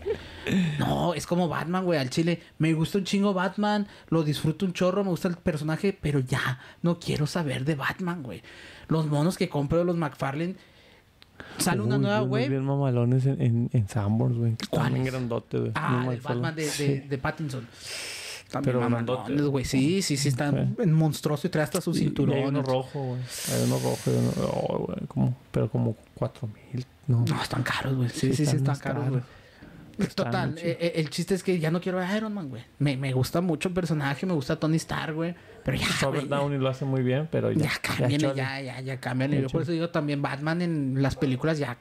No, es como Batman, güey, al chile. Me gusta un chingo Batman, lo disfruto un chorro, me gusta el personaje, pero ya no quiero saber de Batman, güey. Los monos que compro de los McFarlane. Sale una Uy, nueva, güey. bien mamalones en, en, en Sanborns, güey. están bien grandotes, güey. Ah, No el. Batman de, de, Sí. de Pattinson. También Pero mamalones, grandote. güey. Sí, sí, sí, está Sí. monstruoso y trae hasta su Y- y cinturón. hay uno rojo, güey. Hay uno rojo y uno... oh, güey, como, pero como cuatro mil. No. No, están caros, güey. Sí, Sí, sí, sí, están están más caros, caros. güey. Total, eh, eh, el chiste es que ya no quiero ver a Iron Man, güey. Me, me gusta mucho el personaje, me gusta Tony Stark, güey. Pero ya, Robert Downey lo hace muy bien, pero ya. ya cámbiale, ya, ya, ya, cámbiale. Yo por eso digo también Batman en las películas, ya.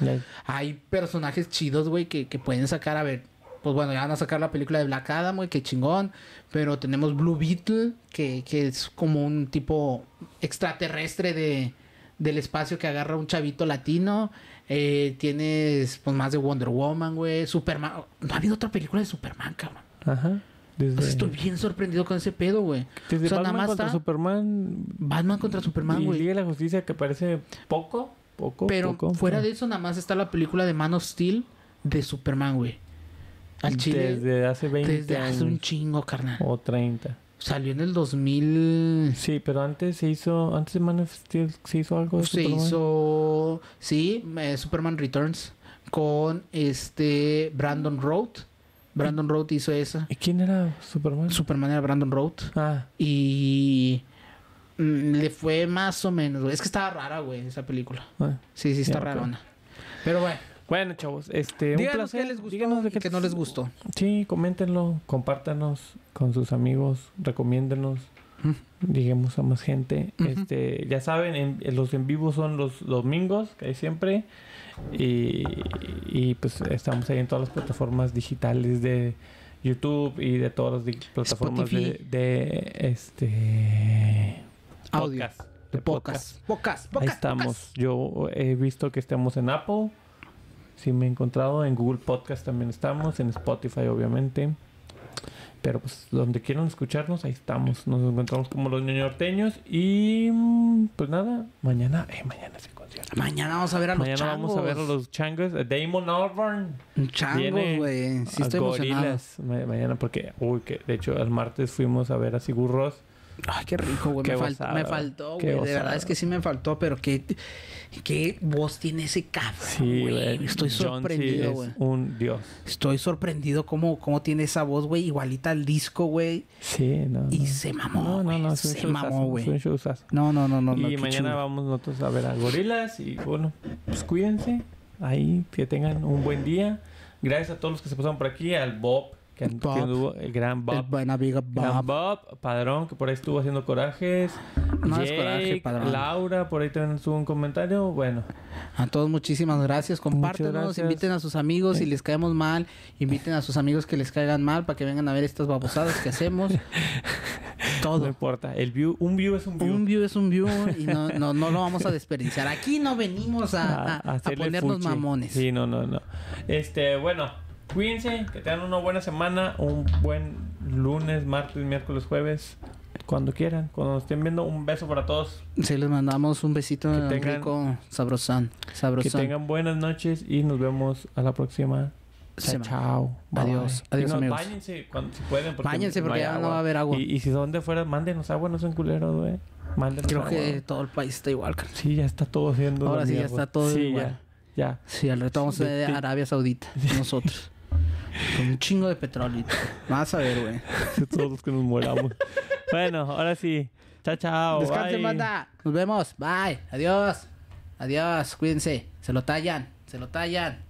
Ya. Hay personajes chidos, güey, que, que pueden sacar, a ver, pues bueno, ya van a sacar la película de Black Adam, güey, qué chingón. Pero tenemos Blue Beetle, que, que es como un tipo extraterrestre de, del espacio que agarra un chavito latino. Eh, tienes, pues, más de Wonder Woman, güey. Superman. No ha habido otra película de Superman, cabrón. Ajá. Desde, Pues estoy bien sorprendido con ese pedo, güey. desde o sea, Batman nada más contra está Superman Batman contra Superman, y güey. Liga de la Justicia que parece poco, poco, Pero poco, fuera pero de eso, nada más está la película de Man of Steel de Superman, güey. Al chile. Desde hace 20 Desde años. hace un chingo, carnal. O 30. Salió en el 2000. Sí, pero antes se hizo... Antes de Man of Steel se hizo algo de Se Superman. hizo. Sí, eh, Superman Returns. Con este. Brandon Road. Brandon Road hizo esa. ¿Y quién era Superman? Superman era Brandon Road. ah, Y. mm, le fue más o menos, güey. Es que estaba rara, güey, esa película. ah. Sí, sí, está ok. rarona. Pero bueno, Bueno, chavos, este, un díganos placer. qué les gustó Díganos de y qué no les gustó. Sí, coméntenlo, compártanos con sus amigos, recomiéndenos, digamos a más gente. Este, ya saben, en, los en vivo son los domingos, que hay siempre. Y, y, pues estamos ahí en todas las plataformas digitales de YouTube y de todas las plataformas de, este Audio. podcast, De podcast. Podcast. Ahí estamos. Yo he visto que estamos en Apple. Sí me he encontrado. En Google Podcast también estamos. En Spotify, obviamente. Pero pues donde quieran escucharnos, ahí estamos. Nos encontramos como los norteños. Y mm, pues nada, mañana, eh, mañana se concierto. Mañana vamos a ver a los Mañana changos. vamos a ver a los changos. a Damon Albarn. Changos, güey. Sí estoy emocionado. Gorilas. Ma- mañana porque, uy, que de hecho el martes fuimos a ver a Sigur Rós. Ay, qué rico, güey. Me, fal- me faltó, güey. De verdad es que sí me faltó, pero qué, qué voz tiene ese cabrón. Sí, güey. Estoy John sorprendido, es güey. un dios. Estoy sorprendido cómo, cómo tiene esa voz, güey. Igualita al disco, güey. Sí, no. Y no. se mamó, No, no, no, es un se mamó, güey. Es. No, no, no, no. no, y mañana vamos nosotros a ver a gorilas y bueno, pues cuídense. ahí que tengan un buen día. Gracias a todos los que se pasaron por aquí, al Bob, que, que Bob. anduvo- el gran Bob. El buen amigo Gran Bob. Bob, Padrón, que por ahí estuvo haciendo corajes. No es Jake, coraje, Padrón. Laura, por ahí también estuvo un comentario. Bueno, A todos muchísimas gracias. Compártenos, gracias. inviten a sus amigos si les caemos mal, inviten a sus amigos que les caigan mal para que vengan a ver estas babosadas que hacemos. no Todo. importa. El view, un view es un view. Un view es un view y no, no, no lo vamos a desperdiciar. Aquí no venimos a, a- a hacerle ponernos fuchi. mamones. Sí, no, no, no. Este, bueno, cuídense, que tengan una buena semana, un buen lunes, martes, miércoles, jueves, cuando quieran, cuando nos estén viendo. Un beso para todos. Sí, les mandamos un besito Que tengan- rico, sabrosán. Que tengan buenas noches y nos vemos a la próxima. Chao, Semana. chao. Bye, Adiós. Adiós, no, amigos. Báñense cuando, si pueden. Porque Báñense porque ya no va a haber agua. Y, y si son de fuera, mándenos agua, no son culeros, güey. Mándenos Creo agua. que todo el país está igual. cara. Sí, ya está todo haciendo. Ahora sí ya está todo sí, igual. Ya, ya. Sí, al reto vamos a De- ir de- a Arabia Saudita. Nosotros. Con un chingo de petróleo. Vas a ver, güey. De todos los que nos moramos. bueno, ahora sí. Chao, chao. Descansen, bye. banda. Nos vemos. Bye. Adiós. Adiós. Cuídense. Se lo tallan. Se lo tallan.